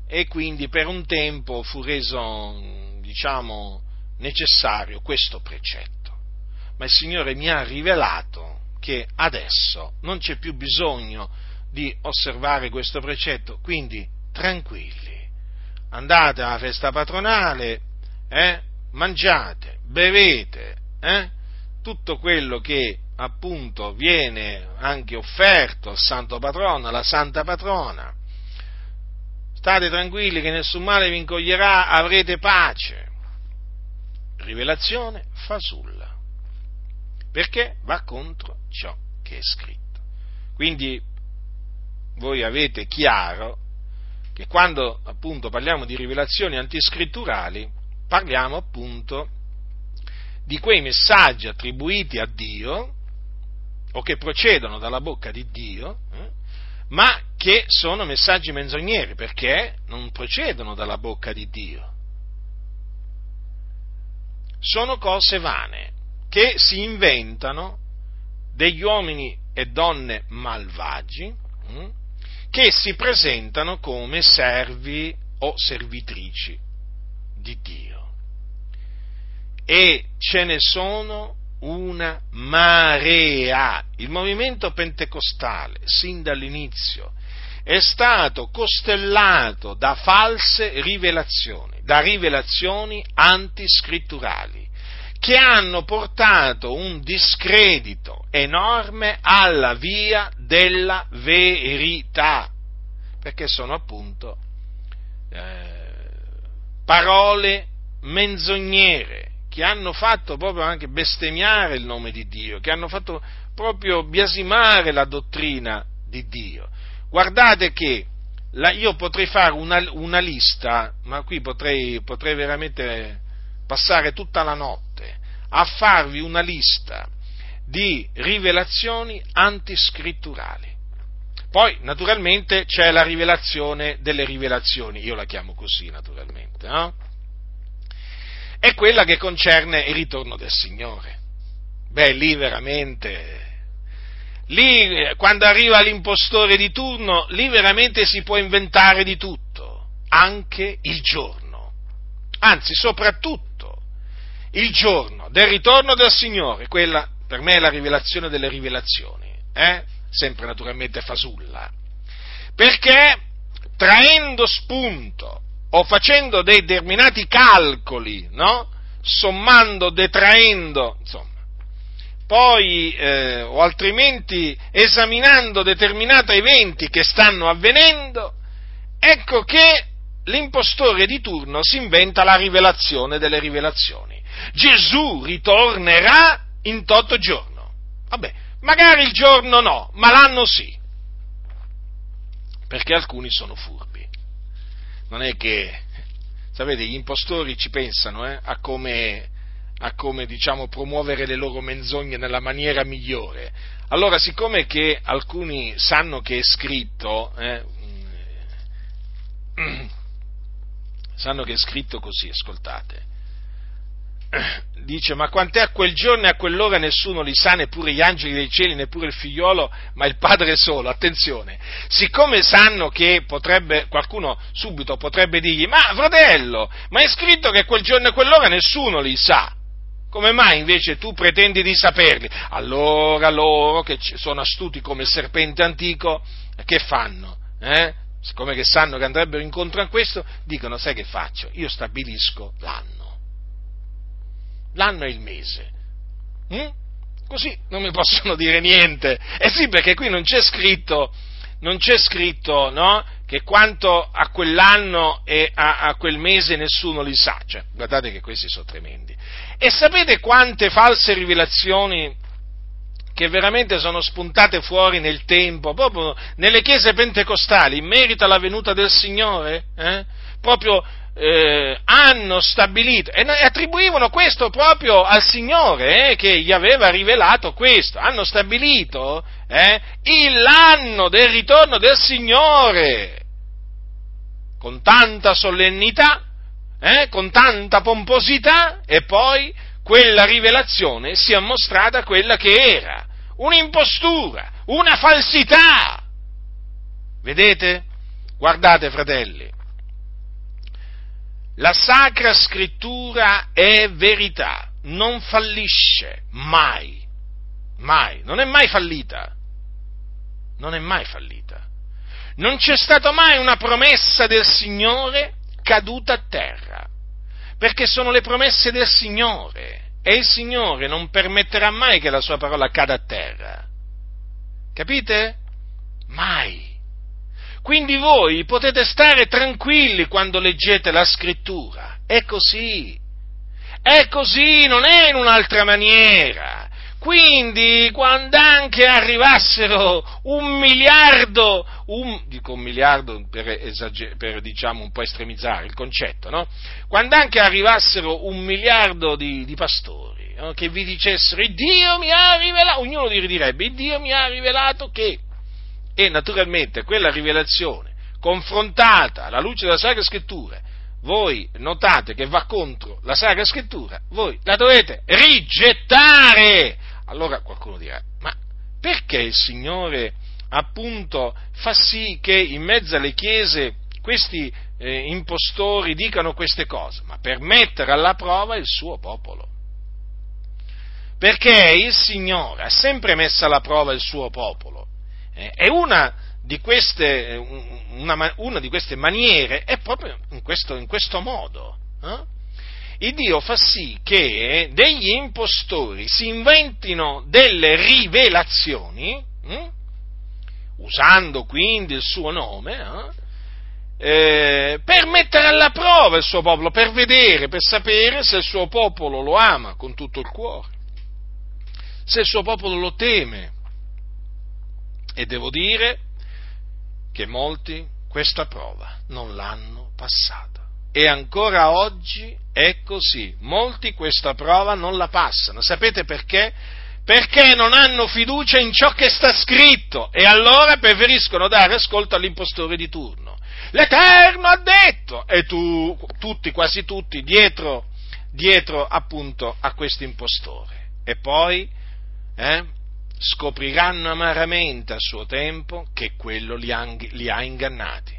e quindi per un tempo fu reso, diciamo, necessario questo precetto. Ma il Signore mi ha rivelato che adesso non c'è più bisogno di osservare questo precetto, quindi tranquilli, andate alla festa patronale, eh, mangiate, bevete, eh, tutto quello che appunto viene anche offerto al santo patrono, alla santa patrona, state tranquilli che nessun male vi incoglierà, avrete pace. Rivelazione fasulla, perché va contro ciò che è scritto. Quindi voi avete chiaro che quando appunto parliamo di rivelazioni antiscritturali, parliamo appunto di quei messaggi attribuiti a Dio o che procedono dalla bocca di Dio, eh, ma che sono messaggi menzogneri perché non procedono dalla bocca di Dio. Sono cose vane che si inventano degli uomini e donne malvagi hm, che si presentano come servi o servitrici di Dio. E ce ne sono una marea. Il movimento pentecostale, sin dall'inizio, è stato costellato da false rivelazioni, da rivelazioni antiscritturali, che hanno portato un discredito enorme alla via della verità, perché sono appunto eh, parole menzognere, che hanno fatto proprio anche bestemmiare il nome di Dio, che hanno fatto proprio biasimare la dottrina di Dio. Guardate che la, io potrei fare una, una lista, ma qui potrei, potrei veramente passare tutta la notte a farvi una lista di rivelazioni antiscritturali. Poi, naturalmente, c'è la rivelazione delle rivelazioni, io la chiamo così, naturalmente, no? È quella che concerne il ritorno del Signore. Beh, lì veramente, lì quando arriva l'impostore di turno, lì veramente si può inventare di tutto, anche il giorno, anzi soprattutto il giorno del ritorno del Signore, quella per me è la rivelazione delle rivelazioni, eh? sempre naturalmente fasulla, perché traendo spunto o facendo determinati calcoli, no? sommando, detraendo, insomma, poi eh, o altrimenti esaminando determinati eventi che stanno avvenendo, ecco che l'impostore di turno si inventa la rivelazione delle rivelazioni. Gesù ritornerà in totto giorno. Vabbè, magari il giorno no, ma l'anno sì. Perché alcuni sono furbi non è che, sapete, gli impostori ci pensano eh, a, come, a come diciamo, promuovere le loro menzogne nella maniera migliore. Allora, siccome che alcuni sanno che è scritto, eh, *clears throat* sanno che è scritto così, ascoltate, dice ma quant'è a quel giorno e a quell'ora nessuno li sa, neppure gli angeli dei cieli, neppure il figliolo, ma il padre solo, attenzione, siccome sanno che potrebbe, qualcuno subito potrebbe dirgli, ma fratello, ma è scritto che quel giorno e quell'ora nessuno li sa, come mai invece tu pretendi di saperli? Allora loro, che sono astuti come il serpente antico, che fanno? Eh? Siccome che sanno che andrebbero incontro a questo, dicono, sai che faccio? Io stabilisco l'anno l'anno e il mese. Mm? Così non mi possono dire niente. Eh sì, perché qui non c'è scritto, non c'è scritto no? che quanto a quell'anno e a, a, quel mese nessuno li sa. Cioè, guardate che questi sono tremendi. E sapete quante false rivelazioni che veramente sono spuntate fuori nel tempo, proprio nelle chiese pentecostali, in merito alla venuta del Signore? Eh? Proprio eh, hanno stabilito e attribuivano questo proprio al Signore eh, che gli aveva rivelato questo, hanno stabilito eh, l'anno del ritorno del Signore con tanta solennità, eh, con tanta pomposità e poi quella rivelazione si è mostrata quella che era, un'impostura, una falsità. Vedete? Guardate fratelli, la Sacra Scrittura è verità, non fallisce mai, mai, non è mai fallita, non è mai fallita. Non c'è stata mai una promessa del Signore caduta a terra, perché sono le promesse del Signore e il Signore non permetterà mai che la sua parola cada a terra. Capite? Mai. Quindi voi potete stare tranquilli quando leggete la scrittura. È così. È così, non è in un'altra maniera. Quindi, quando anche arrivassero un miliardo, un, dico un miliardo per, esager- per diciamo un po' estremizzare il concetto, no? Quando anche arrivassero un miliardo di, di pastori no? che vi dicessero, Dio mi ha rivelato, ognuno direbbe, Dio mi ha rivelato che e naturalmente quella rivelazione confrontata alla luce della Sacra Scrittura, voi notate che va contro la Sacra Scrittura, voi la dovete rigettare. Allora qualcuno dirà, ma perché il Signore appunto fa sì che in mezzo alle chiese questi eh, impostori dicano queste cose? Ma per mettere alla prova il suo popolo. Perché il Signore ha sempre messo alla prova il suo popolo e una di, queste, una, una di, queste, maniere è proprio in questo, in questo modo. Eh? Il Dio fa sì che degli impostori si inventino delle rivelazioni, hm? usando quindi il suo nome, eh? Eh, per mettere alla prova il suo popolo, per vedere, per sapere se il suo popolo lo ama con tutto il cuore, se il suo popolo lo teme, e devo dire che molti questa prova non l'hanno passata. E ancora oggi è così. Molti questa prova non la passano. Sapete perché? Perché non hanno fiducia in ciò che sta scritto e allora preferiscono dare ascolto all'impostore di turno. L'Eterno ha detto e tu, tutti, quasi tutti, dietro, dietro appunto a questo impostore. E poi, eh, scopriranno amaramente a suo tempo che quello li ha, li ha ingannati.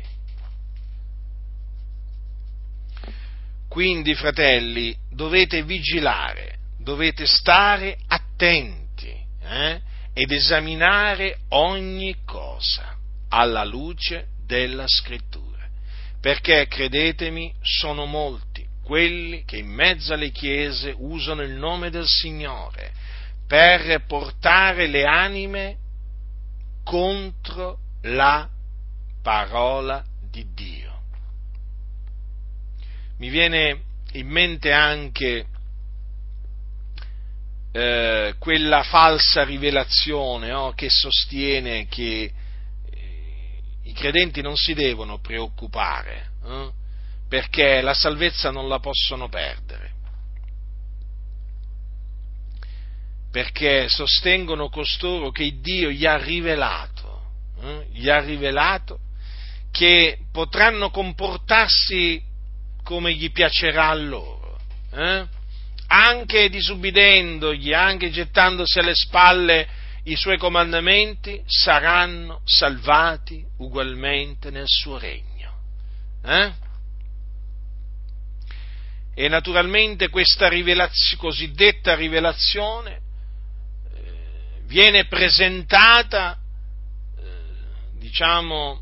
Quindi, fratelli, dovete vigilare, dovete stare attenti eh, ed esaminare ogni cosa alla luce della scrittura, perché, credetemi, sono molti quelli che in mezzo alle chiese usano il nome del Signore per portare le anime contro la parola di Dio. Mi viene in mente anche eh, quella falsa rivelazione oh, che sostiene che eh, i credenti non si devono preoccupare eh, perché la salvezza non la possono perdere perché sostengono costoro che Dio gli ha rivelato, eh, gli ha rivelato che potranno comportarsi come gli piacerà a loro, eh? anche disubbidendogli, anche gettandosi alle spalle i suoi comandamenti, saranno salvati ugualmente nel suo regno. Eh? E naturalmente questa rivelazio, cosiddetta rivelazione viene presentata, eh, diciamo,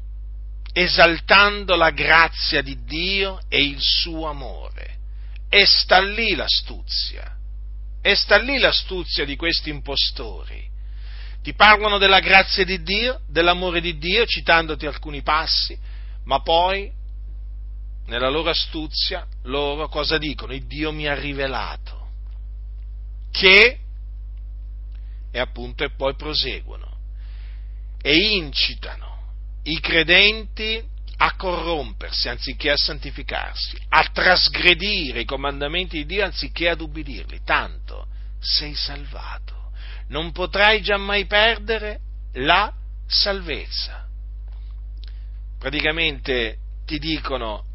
esaltando la grazia di Dio e il suo amore. E sta lì l'astuzia, e sta lì l'astuzia di questi impostori. Ti parlano della grazia di Dio, dell'amore di Dio, citandoti alcuni passi, ma poi, nella loro astuzia, loro cosa dicono? Il Dio mi ha rivelato che, e appunto, e poi proseguono, e incitano i credenti a corrompersi anziché a santificarsi, a trasgredire i comandamenti di Dio anziché ad ubbidirli. Tanto sei salvato, non potrai giammai perdere la salvezza. Praticamente ti dicono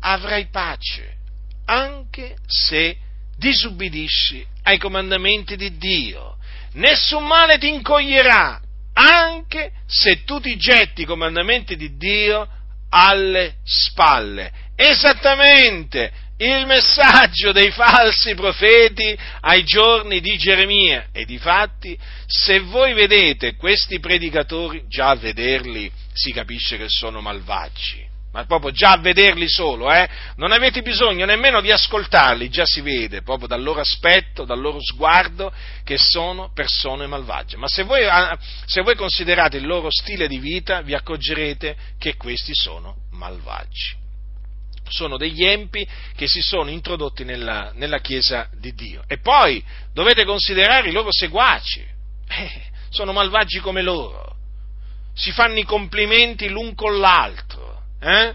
avrai pace anche se disubbidisci ai comandamenti di Dio. Nessun male ti incoglierà anche se tu ti getti i comandamenti di Dio alle spalle. Esattamente il messaggio dei falsi profeti ai giorni di Geremia. E difatti, se voi vedete questi predicatori, già a vederli si capisce che sono malvagi ma proprio già a vederli solo, eh? non avete bisogno nemmeno di ascoltarli, già si vede proprio dal loro aspetto, dal loro sguardo, che sono persone malvagie. Ma se voi, ah, se voi considerate il loro stile di vita, vi accorgerete che questi sono malvagi. Sono degli empi che si sono introdotti nella, nella Chiesa di Dio. E poi dovete considerare i loro seguaci. Eh, sono malvagi come loro. Si fanno i complimenti l'un con l'altro eh?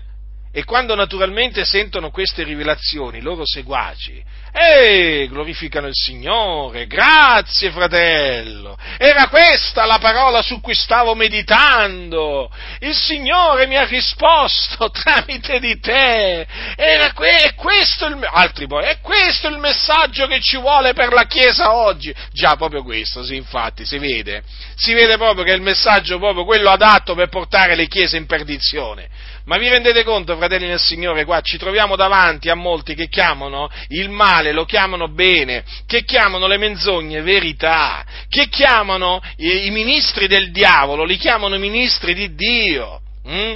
E quando naturalmente sentono queste rivelazioni, i loro seguaci, e glorificano il Signore, grazie fratello, era questa la parola su cui stavo meditando, il Signore mi ha risposto *laughs* tramite di te, era que- è questo il, altri poi, è questo il messaggio che ci vuole per la Chiesa oggi, già proprio questo, sì infatti, si vede, si vede proprio che è il messaggio proprio quello adatto per portare le Chiese in perdizione, ma vi rendete conto, fratelli del Signore, qua ci troviamo davanti a molti che chiamano il male, lo chiamano bene, che chiamano le menzogne verità, che chiamano i, ministri del diavolo, li chiamano ministri di Dio. Hm?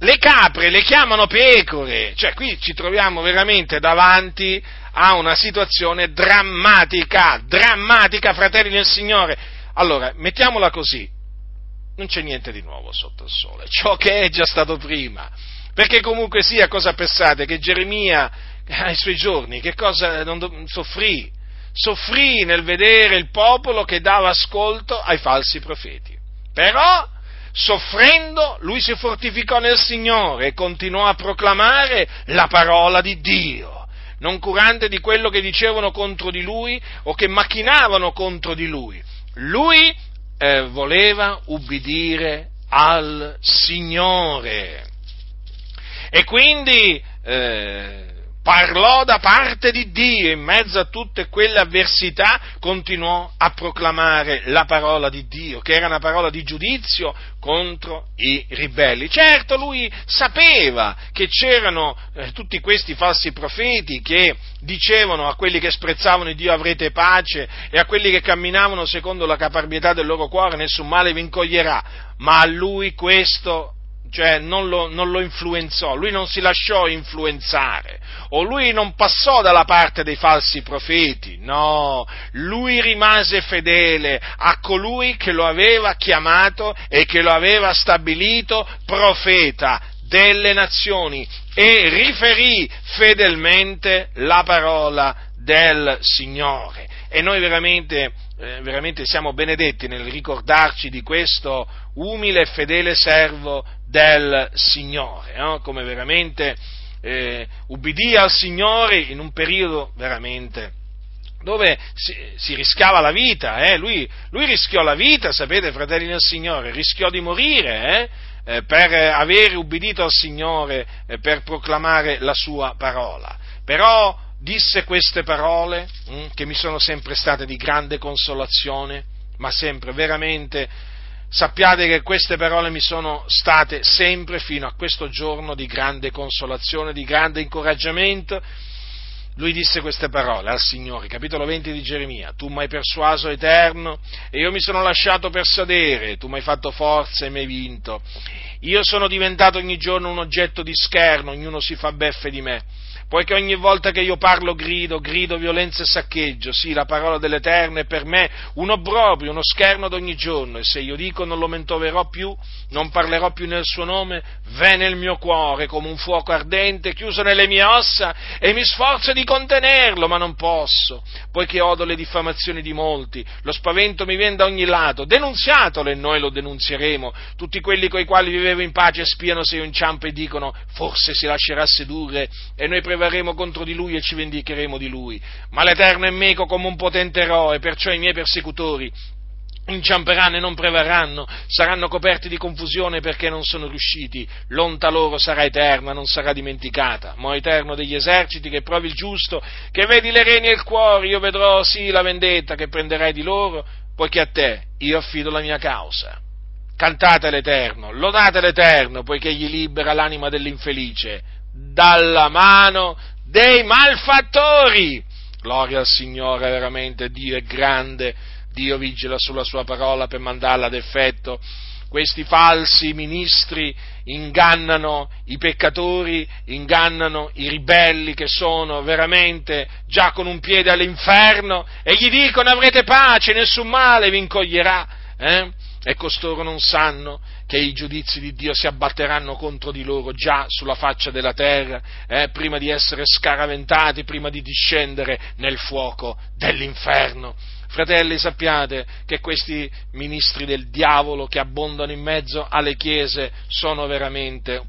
Le capre le chiamano pecore, cioè qui ci troviamo veramente davanti a una situazione drammatica, drammatica, fratelli del Signore. Allora, mettiamola così, non c'è niente di nuovo sotto il sole, ciò che è già stato prima. Perché comunque sia, cosa pensate? Che Geremia *laughs* ai suoi giorni, che cosa non soffrì? Soffrì nel vedere il popolo che dava ascolto ai falsi profeti. Però, soffrendo, lui si fortificò nel Signore e continuò a proclamare la parola di Dio, non curante di quello che dicevano contro di lui o che macchinavano contro di lui. Lui eh, voleva ubbidire al Signore. E quindi eh, parlò da parte di Dio, in mezzo a tutte quelle avversità continuò a proclamare la parola di Dio, che era una parola di giudizio contro i ribelli. Certo, lui sapeva che c'erano eh, tutti questi falsi profeti che dicevano a quelli che sprezzavano Dio avrete pace e a quelli che camminavano secondo la caparbietà del loro cuore nessun male vi incoglierà, ma a lui questo cioè non lo, non lo, influenzò, lui non si lasciò influenzare, o lui non passò dalla parte dei falsi profeti, no, lui rimase fedele a colui che lo aveva chiamato e che lo aveva stabilito profeta delle nazioni e riferì fedelmente la parola del Signore. E noi veramente eh, veramente siamo benedetti nel ricordarci di questo umile e fedele servo del Signore, no? come veramente eh, ubbidì al Signore in un periodo veramente dove si, si, rischiava la vita, eh? lui, lui, rischiò la vita, sapete, fratelli del Signore, rischiò di morire eh? Eh, per aver ubbidito al Signore, eh, per proclamare la sua parola. Però disse queste parole hm, che mi sono sempre state di grande consolazione, ma sempre veramente sappiate che queste parole mi sono state sempre fino a questo giorno di grande consolazione, di grande incoraggiamento. Lui disse queste parole al Signore, capitolo 20 di Geremia, tu mi hai persuaso eterno e io mi sono lasciato persuadere, tu mi hai fatto forza e mi hai vinto. Io sono diventato ogni giorno un oggetto di scherno, ognuno si fa beffe di me poiché ogni volta che io parlo grido, grido violenza e saccheggio, sì, la parola dell'Eterno è per me un obbrobrio, uno scherno d'ogni giorno, e se io dico non lo mentoverò più, non parlerò più nel suo nome, ve nel mio cuore come un fuoco ardente, chiuso nelle mie ossa, e mi sforzo di contenerlo, ma non posso, poiché odo le diffamazioni di molti, lo spavento mi viene da ogni lato, denunziatolo e noi lo denunzieremo, tutti quelli coi quali vivevo in pace spiano se io inciampo e dicono forse si lascerà sedurre. E noi prevarremo prevarremo contro di lui e ci vendicheremo di lui. Ma l'Eterno è meco come un potente eroe, perciò i miei persecutori inciamperanno e non prevarranno, saranno coperti di confusione perché non sono riusciti, l'onta loro sarà eterna, non sarà dimenticata, ma eterno degli eserciti che provi il giusto, che vedi le reni e il cuore, io vedrò sì la vendetta che prenderai di loro, poiché a te io affido la mia causa. Cantate l'Eterno, lodate l'Eterno, poiché egli libera l'anima dell'infelice dalla mano dei malfattori. Gloria al Signore, veramente Dio è grande, Dio vigila sulla sua parola per mandarla ad effetto. Questi falsi ministri ingannano i peccatori, ingannano i ribelli che sono veramente già con un piede all'inferno e gli dicono avrete pace, nessun male vi incoglierà. Eh? E costoro non sanno che i giudizi di Dio si abbatteranno contro di loro già sulla faccia della terra, eh, prima di essere scaraventati, prima di discendere nel fuoco dell'inferno. Fratelli, sappiate che questi ministri del diavolo che abbondano in mezzo alle chiese sono veramente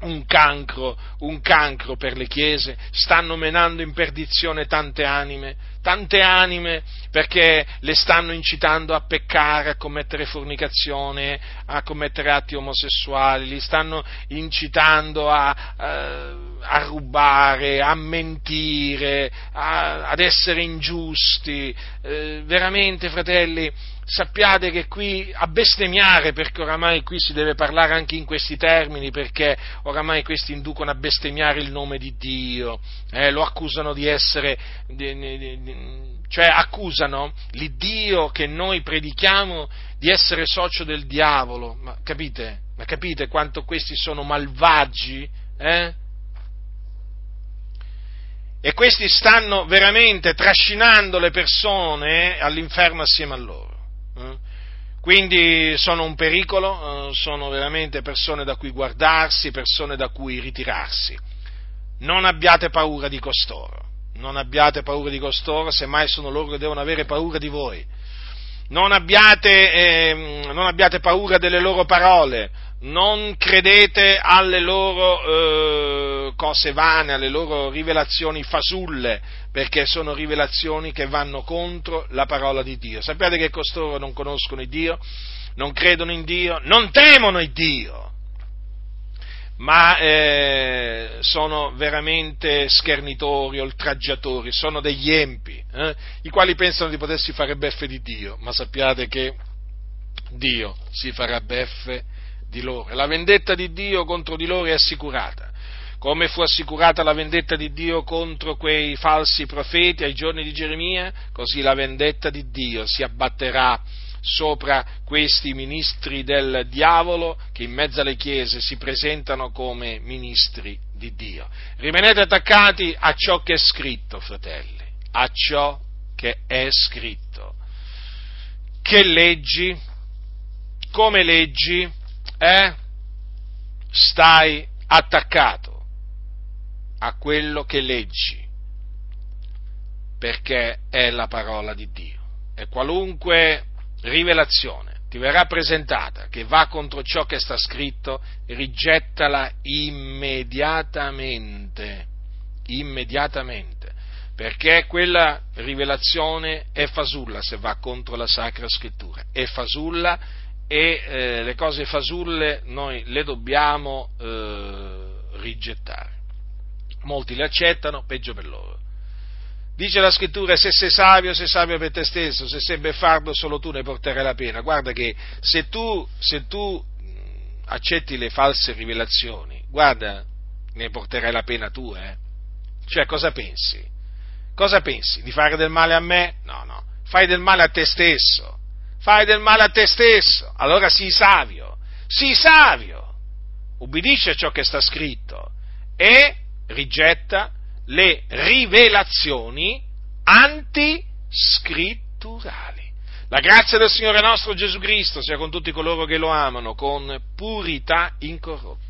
un cancro, un cancro per le chiese, stanno menando in perdizione tante anime, tante anime perché le stanno incitando a peccare, a commettere fornicazione, a commettere atti omosessuali, li stanno incitando a, a, a rubare, a mentire, a, ad essere ingiusti. Eh, veramente, fratelli, sappiate che qui a bestemmiare, perché oramai qui si deve parlare anche in questi termini, perché oramai questi inducono a bestemmiare il nome di Dio, eh, lo accusano di essere, cioè accusano l'Iddio che noi predichiamo di essere socio del diavolo, ma capite? Ma capite quanto questi sono malvagi? Eh? E questi stanno veramente trascinando le persone all'inferno assieme a loro. Quindi sono un pericolo, eh, sono veramente persone da cui guardarsi, persone da cui ritirarsi. Non abbiate paura di costoro, non abbiate paura di costoro, semmai sono loro che devono avere paura di voi. Non abbiate, eh, non abbiate paura delle loro parole, non credete alle loro eh, cose vane, alle loro rivelazioni fasulle, perché sono rivelazioni che vanno contro la parola di Dio. Sappiate che costoro non conoscono il Dio, non credono in Dio, non temono il Dio, ma eh, sono veramente schernitori, oltraggiatori, sono degli empi, eh, i quali pensano di potersi fare beffe di Dio, ma sappiate che Dio si farà beffe di loro. La vendetta di Dio contro di loro è assicurata, come fu assicurata la vendetta di Dio contro quei falsi profeti ai giorni di Geremia, così la vendetta di Dio si abbatterà sopra questi ministri del diavolo che in mezzo alle chiese si presentano come ministri di Dio. Rimanete attaccati a ciò che è scritto, fratelli, a ciò che è scritto. Che leggi? Come leggi? Eh? Stai attaccato a quello che leggi, perché è la parola di Dio. E qualunque rivelazione ti verrà presentata che va contro ciò che sta scritto, rigettala immediatamente, immediatamente, perché quella rivelazione è fasulla se va contro la Sacra Scrittura, è fasulla e eh, le cose fasulle noi le dobbiamo eh, rigettare. Molti le accettano, peggio per loro. Dice la scrittura, se sei savio, sei savio per te stesso, se sei beffardo solo tu ne porterai la pena. Guarda che se tu, se tu accetti le false rivelazioni, guarda, ne porterai la pena tu, eh. Cioè, cosa pensi? Cosa pensi? Di fare del male a me? No, no, fai del male a te stesso. Fai del male a te stesso. Allora sii savio. Sii savio. Ubbidisci a ciò che sta scritto e rigetta le rivelazioni antiscritturali. La grazia del Signore nostro Gesù Cristo sia con tutti coloro che lo amano con purità incorrotta.